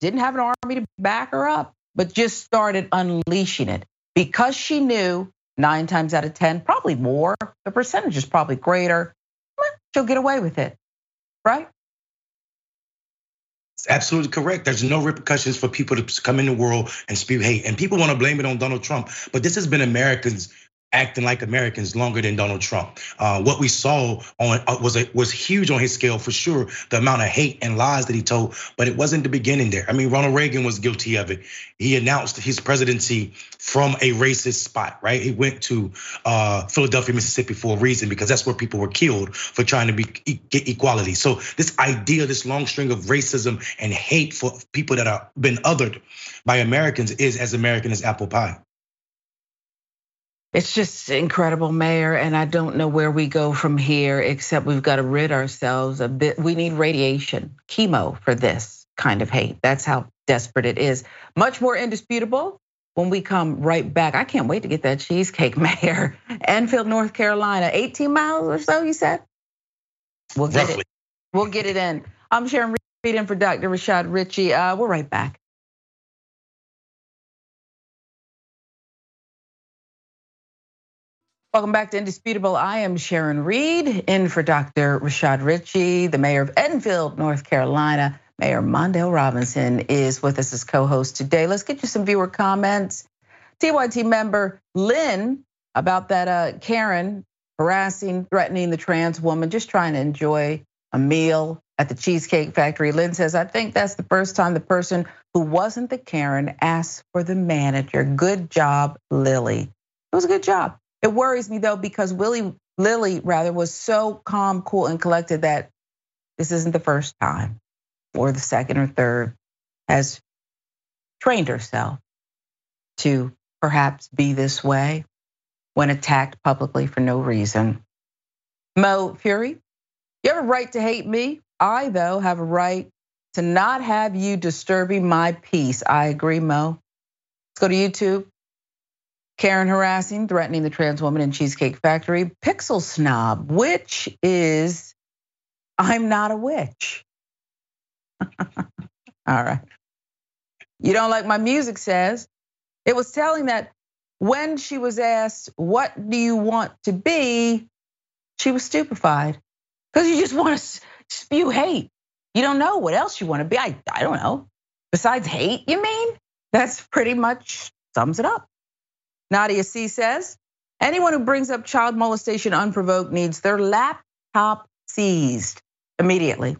didn't have an army to back her up, but just started unleashing it because she knew nine times out of 10, probably more, the percentage is probably greater, she'll get away with it, right? It's absolutely correct. There's no repercussions for people to come in the world and spew hate. And people want to blame it on Donald Trump, but this has been Americans acting like Americans longer than Donald Trump. Uh, what we saw on uh, was a, was huge on his scale for sure. The amount of hate and lies that he told, but it wasn't the beginning there. I mean, Ronald Reagan was guilty of it. He announced his presidency from a racist spot, right? He went to uh, Philadelphia, Mississippi for a reason because that's where people were killed for trying to be get equality. So this idea, this long string of racism and hate for people that have been othered by Americans is as American as apple pie. It's just incredible, Mayor, and I don't know where we go from here except we've got to rid ourselves a bit. We need radiation, chemo for this kind of hate. That's how desperate it is. Much more indisputable when we come right back. I can't wait to get that cheesecake, Mayor. Enfield, North Carolina, 18 miles or so, you said? We'll get Roughly. it. We'll get it in. I'm Sharon Reed in for Dr. Rashad Richey. Uh, we're right back. Welcome back to Indisputable. I am Sharon Reed in for Dr. Rashad Richey, the mayor of Enfield, North Carolina. Mayor Mondale Robinson is with us as co-host today. Let's get you some viewer comments. TYT member Lynn about that uh, Karen harassing, threatening the trans woman, just trying to enjoy a meal at the Cheesecake Factory. Lynn says, I think that's the first time the person who wasn't the Karen asked for the manager. Good job, Lily. It was a good job. It worries me though because Willie Lily rather was so calm, cool, and collected that this isn't the first time or the second or third has trained herself to perhaps be this way when attacked publicly for no reason. Mo Fury, you have a right to hate me. I, though, have a right to not have you disturbing my peace. I agree, Mo. Let's go to YouTube. Karen harassing, threatening the trans woman in Cheesecake Factory. Pixel snob, which is I'm not a witch. All right. You don't like my music says. It was telling that when she was asked, What do you want to be? She was stupefied because you just want to spew hate. You don't know what else you want to be. I, I don't know. Besides hate, you mean? That's pretty much sums it up. Nadia C says, anyone who brings up child molestation unprovoked needs their laptop seized immediately.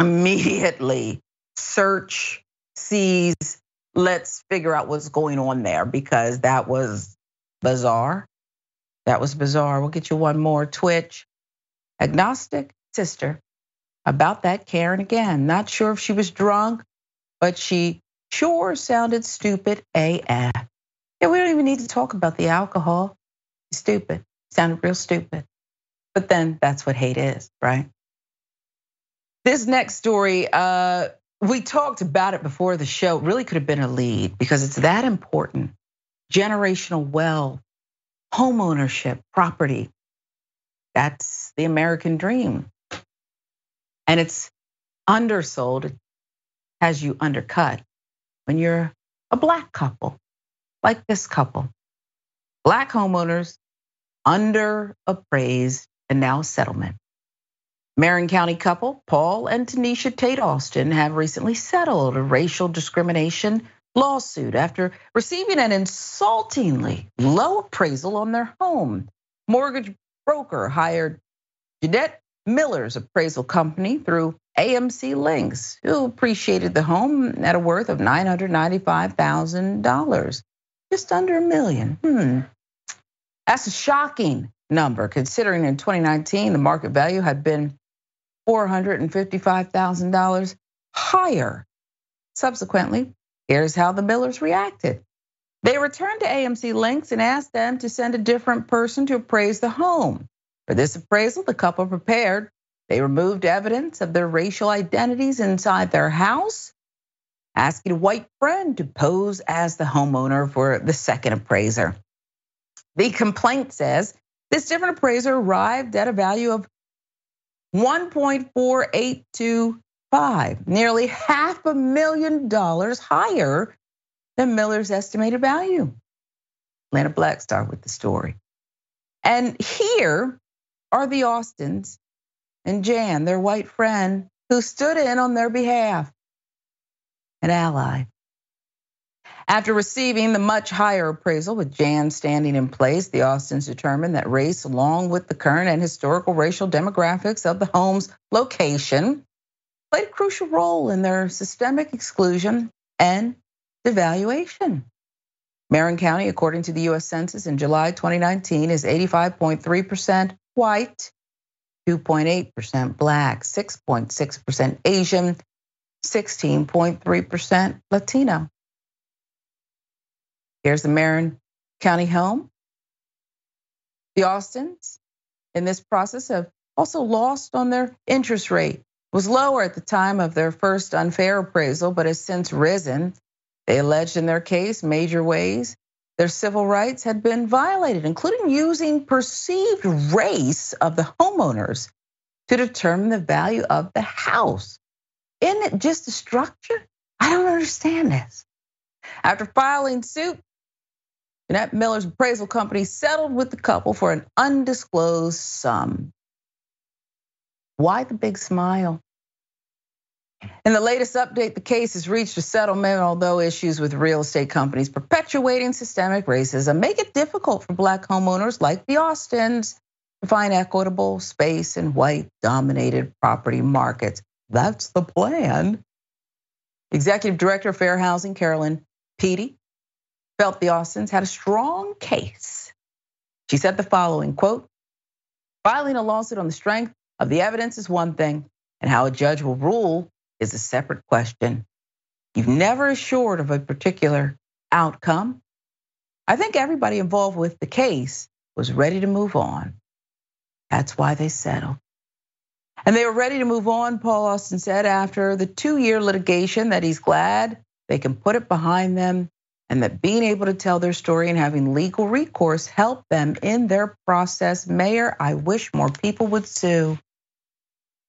Immediately search, seize, let's figure out what's going on there because that was bizarre. That was bizarre. We'll get you one more Twitch. Agnostic sister about that Karen again. Not sure if she was drunk, but she sure sounded stupid AF. Yeah, we don't even need to talk about the alcohol. Stupid. Sounded real stupid. But then that's what hate is, right? This next story, uh, we talked about it before the show. Really could have been a lead because it's that important. Generational wealth, home ownership, property. That's the American dream. And it's undersold, has you undercut when you're a black couple, like this couple. Black homeowners under appraised and now settlement. Marin County couple Paul and Tanisha Tate Austin have recently settled a racial discrimination lawsuit after receiving an insultingly low appraisal on their home. Mortgage broker hired Jeanette Miller's appraisal company through AMC Links, who appreciated the home at a worth of $995,000, just under a million. Hmm. That's a shocking number considering in 2019 the market value had been $455,000 higher. Subsequently, here's how the Millers reacted. They returned to AMC Links and asked them to send a different person to appraise the home. For this appraisal, the couple prepared. They removed evidence of their racial identities inside their house, asking a white friend to pose as the homeowner for the second appraiser. The complaint says this different appraiser arrived at a value of 1.4825, nearly half a million dollars higher than Miller's estimated value. Atlanta Black Star with the story. And here are the Austins and Jan, their white friend, who stood in on their behalf, an ally. After receiving the much higher appraisal with Jan standing in place, the Austins determined that race, along with the current and historical racial demographics of the home's location, played a crucial role in their systemic exclusion and devaluation. Marin County, according to the US Census in July 2019, is 85.3% white, 2.8% black, 6.6% Asian, 16.3% Latino. Here's the Marin County home. The Austins, in this process, have also lost on their interest rate. It was lower at the time of their first unfair appraisal, but has since risen. They alleged in their case major ways their civil rights had been violated, including using perceived race of the homeowners to determine the value of the house. Isn't it just a structure? I don't understand this. After filing suit, Jeanette Miller's appraisal company settled with the couple for an undisclosed sum. Why the big smile? In the latest update, the case has reached a settlement, although issues with real estate companies perpetuating systemic racism make it difficult for black homeowners like the Austins to find equitable space in white dominated property markets. That's the plan. Executive Director of Fair Housing, Carolyn Peattie, felt the Austins had a strong case. She said the following quote, filing a lawsuit on the strength of the evidence is one thing, and how a judge will rule is a separate question. You've never assured of a particular outcome. I think everybody involved with the case was ready to move on. That's why they settled. And they were ready to move on, Paul Austin said, after the two year litigation, that he's glad they can put it behind them and that being able to tell their story and having legal recourse help them in their process. Mayor, I wish more people would sue.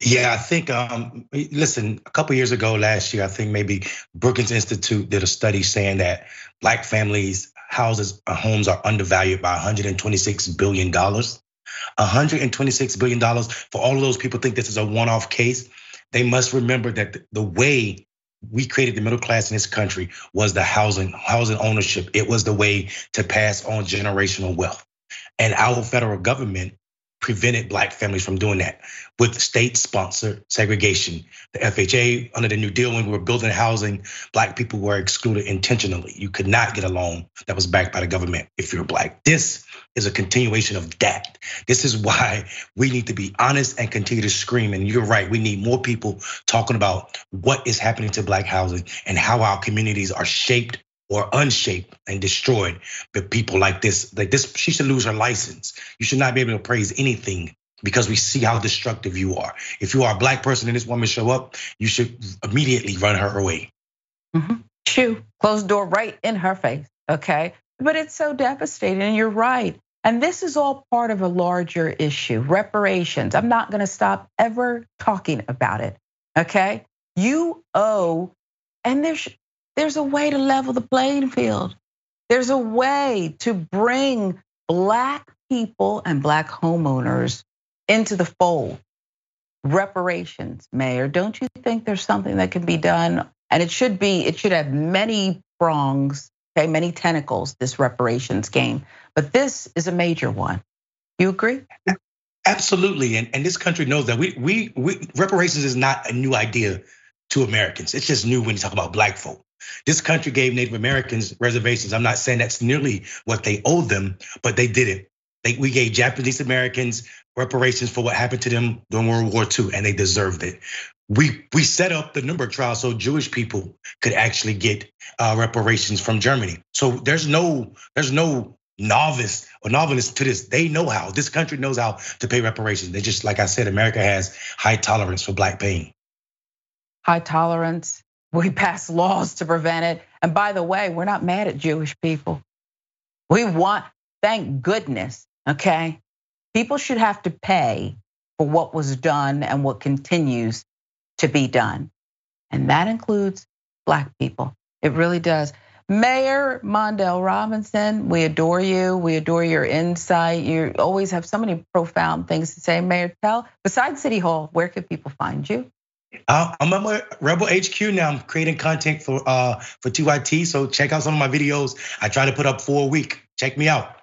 Yeah, I think. Um, listen, a couple years ago, last year, I think maybe Brookings Institute did a study saying that black families' houses, uh, homes are undervalued by 126 billion dollars. 126 billion dollars. For all of those people think this is a one-off case, they must remember that the way we created the middle class in this country was the housing housing ownership. It was the way to pass on generational wealth. And our federal government prevented black families from doing that with state sponsored segregation. The FHA, under the New Deal, when we were building housing, black people were excluded intentionally. You could not get a loan that was backed by the government if you're black. This is a continuation of that. This is why we need to be honest and continue to scream. And you're right, we need more people talking about what is happening to black housing and how our communities are shaped or unshaped and destroyed but people like this. Like this she should lose her license. You should not be able to praise anything because we see how destructive you are. If you are a black person and this woman show up you should immediately run her away. Mm-hmm. Shoo, closed door right in her face okay? But it's so devastating and you're right. And this is all part of a larger issue reparations. I'm not going to stop ever talking about it okay? You owe and there's there's a way to level the playing field. There's a way to bring black people and black homeowners into the fold. Reparations, Mayor, don't you think there's something that can be done? And it should be, it should have many prongs, okay, many tentacles, this reparations game. But this is a major one. You agree? Absolutely. And, and this country knows that we, we, we reparations is not a new idea to Americans. It's just new when you talk about black folk. This country gave Native Americans reservations. I'm not saying that's nearly what they owed them, but they did it. They, we gave Japanese Americans reparations for what happened to them during World War II, and they deserved it. We we set up the Nuremberg trial so Jewish people could actually get uh, reparations from Germany. So there's no there's no novice or novice to this. They know how. This country knows how to pay reparations. They just like I said, America has high tolerance for black pain. High tolerance, we pass laws to prevent it. And by the way, we're not mad at Jewish people. We want, thank goodness, okay? People should have to pay for what was done and what continues to be done. And that includes Black people. It really does. Mayor Mondale Robinson, we adore you. We adore your insight. You always have so many profound things to say. Mayor, tell, besides City Hall, where can people find you? I'm at Rebel HQ now. I'm creating content for uh for TYT. So check out some of my videos. I try to put up four a week. Check me out.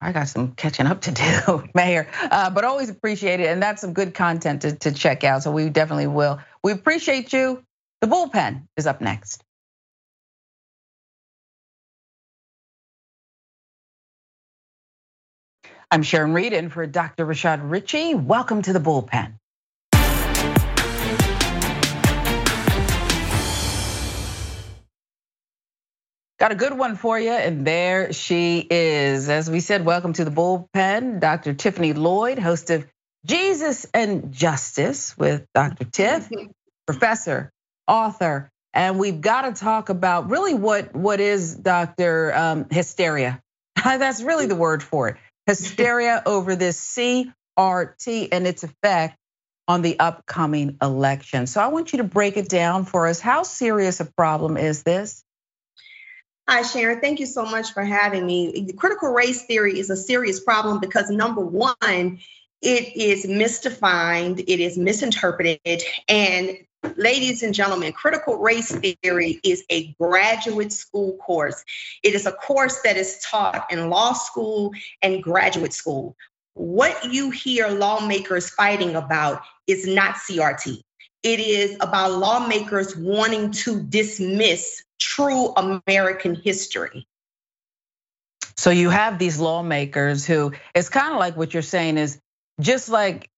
I got some catching up to do, Mayor, uh, but always appreciate it. And that's some good content to, to check out. So we definitely will. We appreciate you. The bullpen is up next. I'm Sharon Reed in for Dr. Rashad Richey. Welcome to the bullpen. Got a good one for you, and there she is. As we said, welcome to the bullpen, Dr. Tiffany Lloyd, host of Jesus and Justice with Dr. Tiff, professor, author, and we've got to talk about really what what is Dr. Um, hysteria. That's really the word for it. Hysteria over this CRT and its effect on the upcoming election. So I want you to break it down for us. How serious a problem is this? Hi, Sharon. Thank you so much for having me. The critical race theory is a serious problem because number one, it is misdefined, it is misinterpreted, and Ladies and gentlemen, critical race theory is a graduate school course. It is a course that is taught in law school and graduate school. What you hear lawmakers fighting about is not CRT. It is about lawmakers wanting to dismiss true American history. So you have these lawmakers who, it's kind of like what you're saying is just like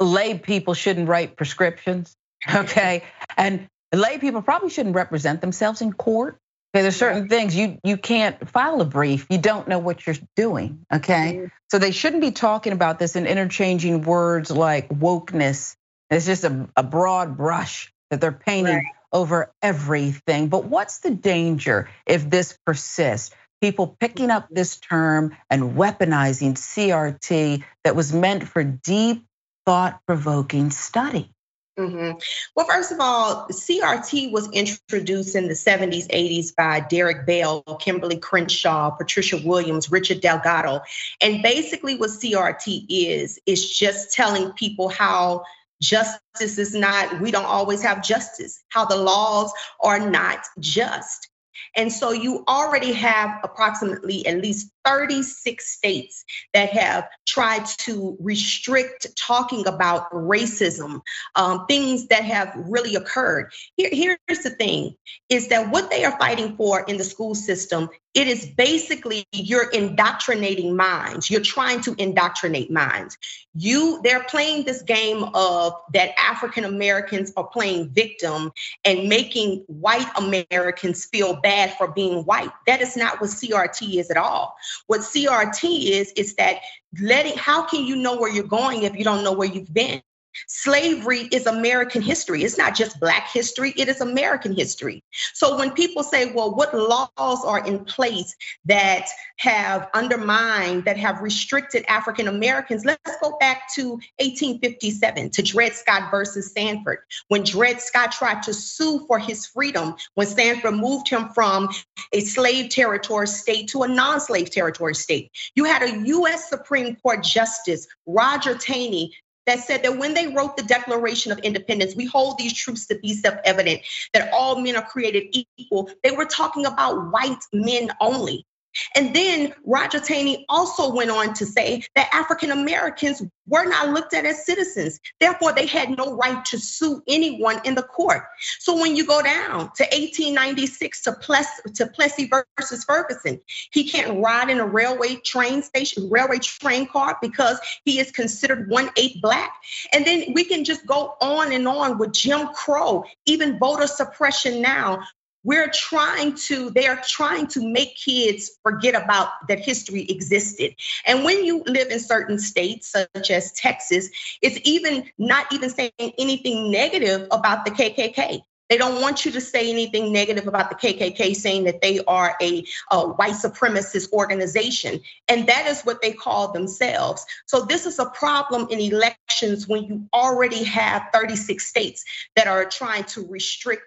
lay people shouldn't write prescriptions okay? And lay people probably shouldn't represent themselves in court. Okay, there's certain things you you can't file a brief. You don't know what you're doing. Okay, mm-hmm. so they shouldn't be talking about this and interchanging words like wokeness. It's just a, a broad brush that they're painting right. Over everything. But what's the danger if this persists? People picking up this term and weaponizing CRT that was meant for deep, thought provoking study. Mm-hmm. Well, first of all, CRT was introduced in the 70s, 80s by Derek Bell, Kimberly Crenshaw, Patricia Williams, Richard Delgado. And basically, what CRT is, is just telling people how justice is not, we don't always have justice, how the laws are not just. And so you already have approximately at least 36 states that have tried to restrict talking about racism, um, things that have really occurred. Here, here's the thing is that what they are fighting for in the school system, it is basically you're indoctrinating minds. You're trying to indoctrinate minds. You they're playing this game of that African Americans are playing victim and making white Americans feel bad for being white. That is not what CRT is at all. What CRT is, is that letting, how can you know where you're going if you don't know where you've been? Slavery is American history. It's not just Black history, it is American history. So when people say, well, what laws are in place that have undermined, that have restricted African Americans, let's go back to 1857 to Dred Scott versus Sandford. When Dred Scott tried to sue for his freedom, when Sanford moved him from a slave territory state to a non slave territory state, you had a US Supreme Court Justice, Roger Taney, that said that when they wrote the Declaration of Independence, we hold these truths to be self evident that all men are created equal. They were talking about white men only. And then Roger Taney also went on to say that African Americans were not looked at as citizens. Therefore, they had no right to sue anyone in the court. So when you go down to 1896 to Plessy, to Plessy versus Ferguson, he can't ride in a railway train station, railway train car because he is considered one eighth black. And then we can just go on and on with Jim Crow, even voter suppression now, we're trying to they are trying to make kids forget about that history existed and when you live in certain states such as texas it's even not even saying anything negative about the kkk they don't want you to say anything negative about the KKK, saying that they are a, a, white supremacist organization. And that is what they call themselves. So, this is a problem in elections when you already have 36 states that are trying to restrict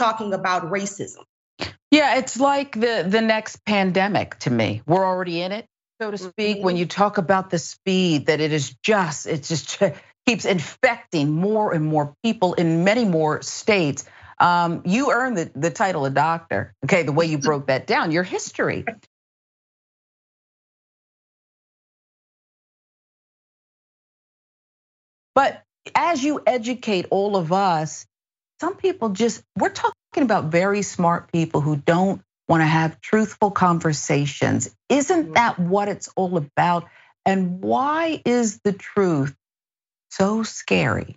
talking about racism. Yeah, it's like the the next pandemic to me. We're already in it, so to speak. Mm-hmm. When you talk about the speed that it is just, it just keeps infecting more and more people in many more states. Um, you earned the, the title of doctor. Okay, the way you broke that down, your history. But as you educate all of us, some people just, we're talking about very smart people who don't want to have truthful conversations. Isn't mm-hmm. that what it's all about? And why is the truth so scary?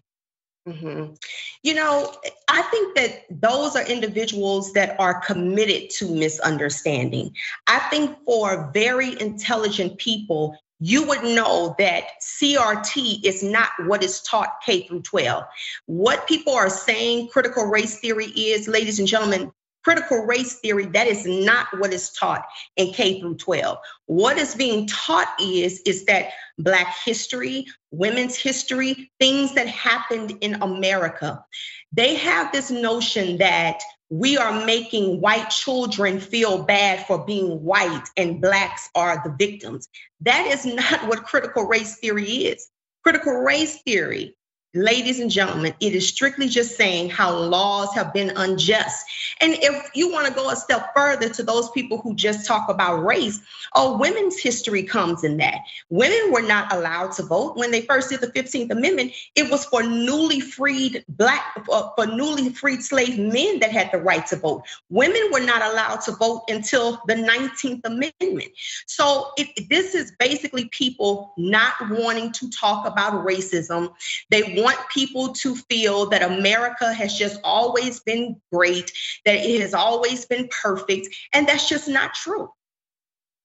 Mm-hmm. You know, I think that those are individuals that are committed to misunderstanding. I think for very intelligent people, you would know that CRT is not what is taught K through 12. What people are saying critical race theory is, ladies and gentlemen, critical race theory that is not what is taught in K through 12. What is being taught is is that black history, women's history, things that happened in America. They have this notion that we are making white children feel bad for being white and blacks are the victims. That is not what critical race theory is. Critical race theory Ladies and gentlemen, it is strictly just saying how laws have been unjust. And if you want to go a step further to those people who just talk about race, oh, women's history comes in that. Women were not allowed to vote when they first did the 15th Amendment. It was for newly freed black, for newly freed slave men that had the right to vote. Women were not allowed to vote until the 19th Amendment. So this is basically people not wanting to talk about racism. They want people to feel that America has just always been great, that it has always been perfect, and that's just not true.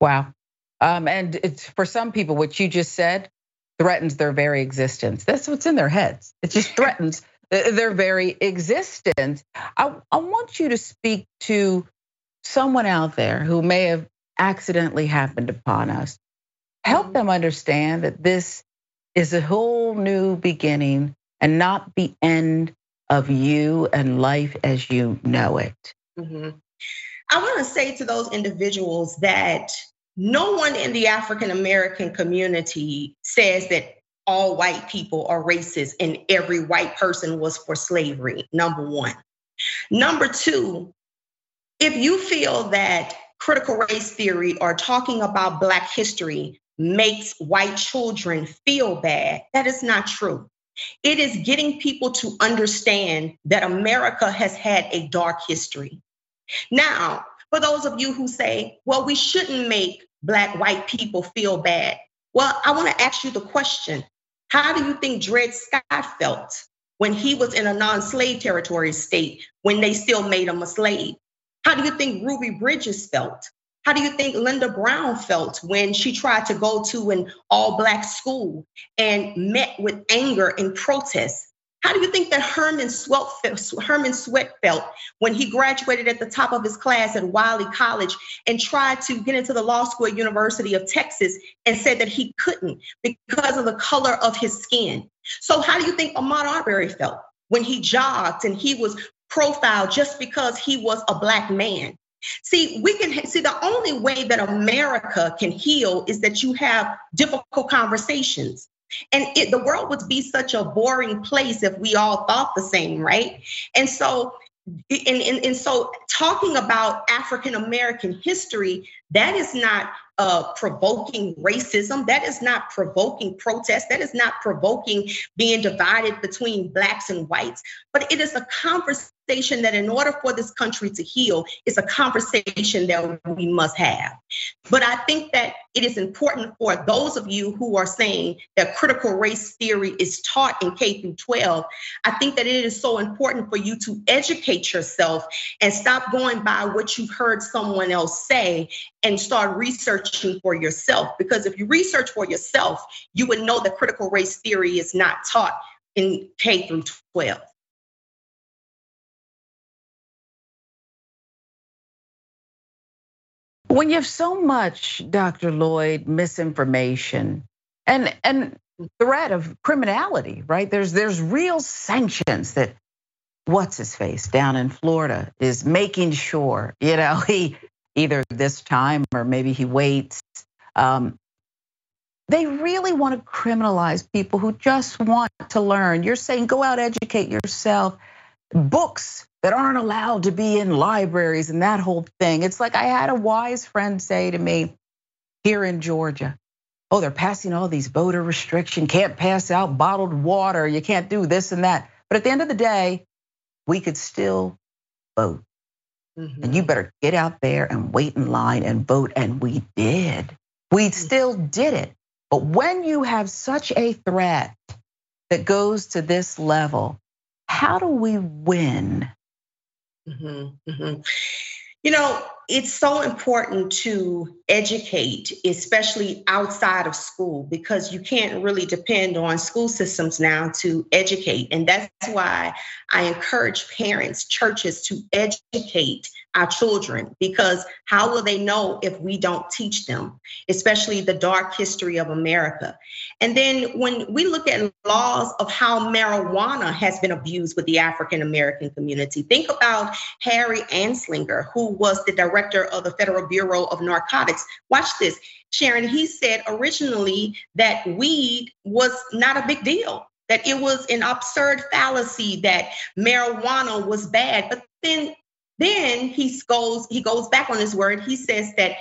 Wow. Um, and it's for some people, what you just said threatens their very existence. That's what's in their heads. It just threatens their very existence. I, I want you to speak to someone out there who may have accidentally happened upon us. Help mm-hmm. them understand that this is a whole new beginning and not the end of you and life as you know it. Mm-hmm. I want to say to those individuals that no one in the African American community says that all white people are racist and every white person was for slavery, number one. Number two, if you feel that critical race theory or talking about Black history makes white children feel bad. That is not true. It is getting people to understand that America has had a dark history. Now, for those of you who say, well, we shouldn't make Black white people feel bad. Well, I want to ask you the question How do you think Dred Scott felt when he was in a non slave territory state when they still made him a slave? How do you think Ruby Bridges felt how do you think Linda Brown felt when she tried to go to an all black school and met with anger and protest? How do you think that Herman Sweatt, Herman Sweatt felt when he graduated at the top of his class at Wiley College and tried to get into the law school at University of Texas and said that he couldn't because of the color of his skin? So how do you think Ahmaud Arbery felt when he jogged and he was profiled just because he was a black man? See, we can see the only way that America can heal is that you have difficult conversations. And it, the world would be such a boring place if we all thought the same, right? And so and, and, and so talking about African American history, that is not uh, provoking racism. That is not provoking protest. That is not provoking being divided between blacks and whites. But it is a conversation that in order for this country to heal is a conversation that we must have. But I think that it is important for those of you who are saying that critical race theory is taught in K through 12. I think that it is so important for you to educate yourself and stop going by what you've heard someone else say and start researching for yourself. Because if you research for yourself, you would know that critical race theory is not taught in K through 12. When you have so much, Dr. Lloyd, misinformation and and threat of criminality, right? There's there's real sanctions that what's his face down in Florida is making sure, you know, he either this time or maybe he waits. Um, they really want to criminalize people who just want to learn. You're saying go out, educate yourself. Books that aren't allowed to be in libraries and that whole thing. It's like I had a wise friend say to me here in Georgia, oh, they're passing all these voter restriction, can't pass out bottled water, you can't do this and that. But at the end of the day, we could still vote. Mm-hmm. And you better get out there and wait in line and vote. And we did. We mm-hmm. still did it. But when you have such a threat that goes to this level, how do we win Mm-hmm, mm-hmm. You know, it's so important to educate, especially outside of school, because you can't really depend on school systems now to educate. And that's why I encourage parents, churches to educate our children, because how will they know if we don't teach them, especially the dark history of America? And then when we look at laws of how marijuana has been abused with the African American community, think about Harry Anslinger, who was the director of the Federal Bureau of Narcotics. Watch this. Sharon, he said originally that weed was not a big deal, that it was an absurd fallacy that marijuana was bad. But then then he goes he goes back on his word. He says that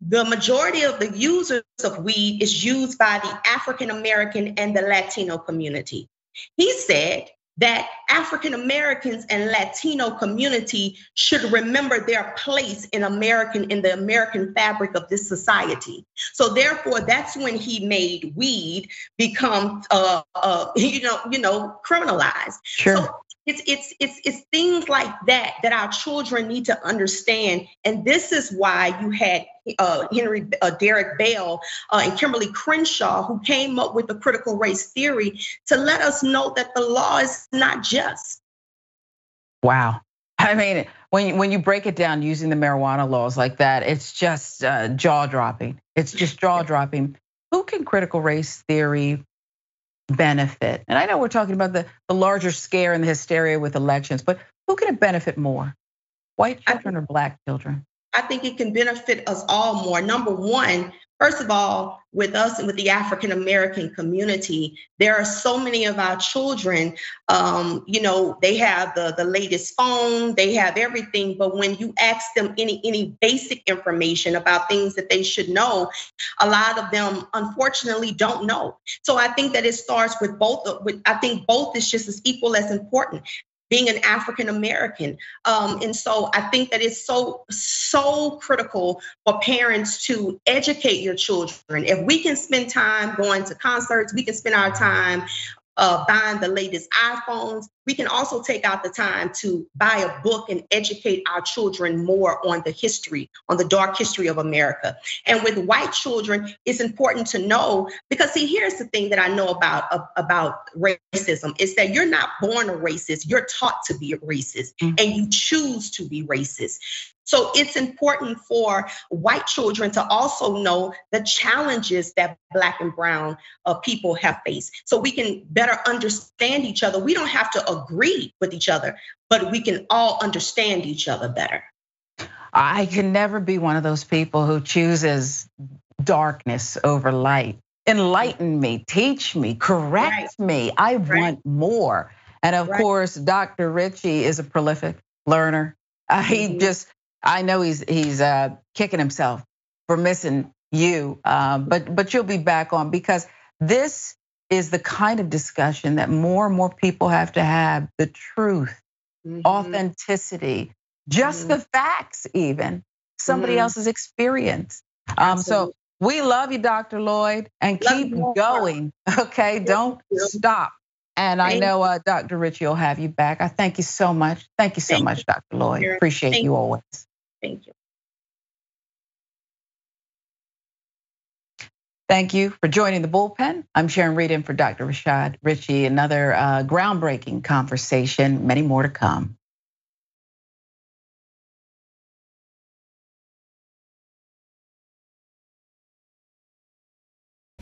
the majority of the users of weed is used by the African American and the Latino community. He said that African Americans and Latino community should remember their place in American in the American fabric of this society. So therefore, that's when he made weed become, uh, uh, you know, you know, criminalized. Sure. So it's it's it's it's things like that that our children need to understand, and this is why you had uh, Henry uh, Derek Bell uh, and Kimberly Crenshaw who came up with the critical race theory to let us know that the law is not just. Wow. I mean, when you, when you break it down using the marijuana laws like that, it's just uh, jaw dropping. It's just jaw dropping. Who can critical race theory benefit? And I know we're talking about the, the larger scare and the hysteria with elections, but who can it benefit more? White children or black children? I think it can benefit us all more. Number one, first of all, with us and with the African American community, there are so many of our children, um, you know, they have the, the latest phone, they have everything. But when you ask them any, any basic information about things that they should know, a lot of them unfortunately don't know. So I think that it starts with both, with, I think both is just as equal as important being an African American. Um, and so I think that it's so, so critical for parents to educate your children. If we can spend time going to concerts, we can spend our time uh, buying the latest iPhones. We can also take out the time to buy a book and educate our children more on the history, on the dark history of America. And with white children, it's important to know because see, here's the thing that I know about about racism is that you're not born a racist, you're taught to be a racist, mm-hmm. and you choose to be racist. So it's important for white children to also know the challenges that Black and Brown uh, people have faced. So we can better understand each other. We don't have to agree with each other, but we can all understand each other better. I can never be one of those people who chooses darkness over light. Enlighten me, teach me, correct right. me. I right. want more. And of right. course, Dr. Richey is a prolific learner. Uh, he mm-hmm. just I know he's he's uh, kicking himself for missing you, um, but but you'll be back on because this is the kind of discussion that more and more people have to have the truth, mm-hmm. authenticity, just mm-hmm. the facts, even somebody mm-hmm. else's experience. Um, so we love you, Dr. Lloyd, and love keep going. Okay, don't stop. And thank I know uh, Dr. Richey will have you back. I thank you so much. Thank you so thank much, Dr. Lloyd. Appreciate you, you always. Thank you. Thank you for joining the bullpen. I'm Sharon Reed in for Dr. Rashad Richey. Another uh, groundbreaking conversation, many more to come.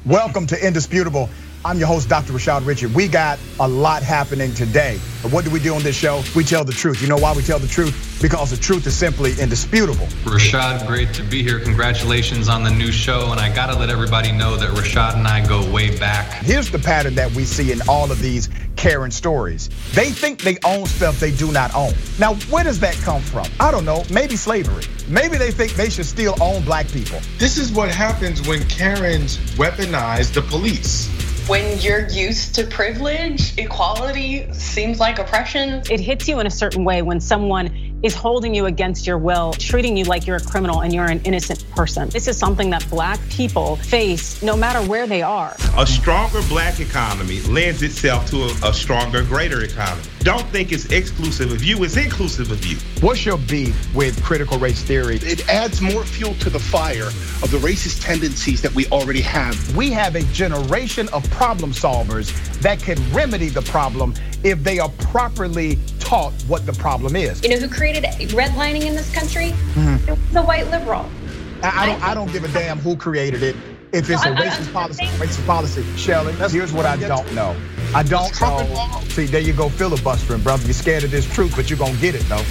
Welcome to Indisputable. I'm your host, Dr. Rashad Richey. We got a lot happening today. But what do we do on this show? We tell the truth. You know why we tell the truth? Because the truth is simply indisputable. Rashad, great to be here. Congratulations on the new show. And I got to let everybody know that Rashad and I go way back. Here's the pattern that we see in all of these Karen stories. They think they own stuff they do not own. Now, where does that come from? I don't know. Maybe slavery. Maybe they think they should still own black people. This is what happens when Karens weaponize the police when you're used to privilege, equality seems like oppression. It hits you in a certain way when someone is holding you against your will, treating you like you're a criminal and you're an innocent person. This is something that black people face no matter where they are. A stronger black economy lends itself to a, a stronger, greater economy. Don't think it's exclusive of you, it's inclusive of you. What's your beef with critical race theory? It adds more fuel to the fire of the racist tendencies that we already have. We have a generation of problem solvers that can remedy the problem if they are properly taught what the problem is. You know who created redlining in this country? Mm-hmm. The white liberal. I, I, don't, I don't give a damn who created it. If it's a racist policy, racist policy, Shelly, here's what I don't know. I don't know. See, there you go filibustering, brother. You're scared of this truth, but you're gonna get it though.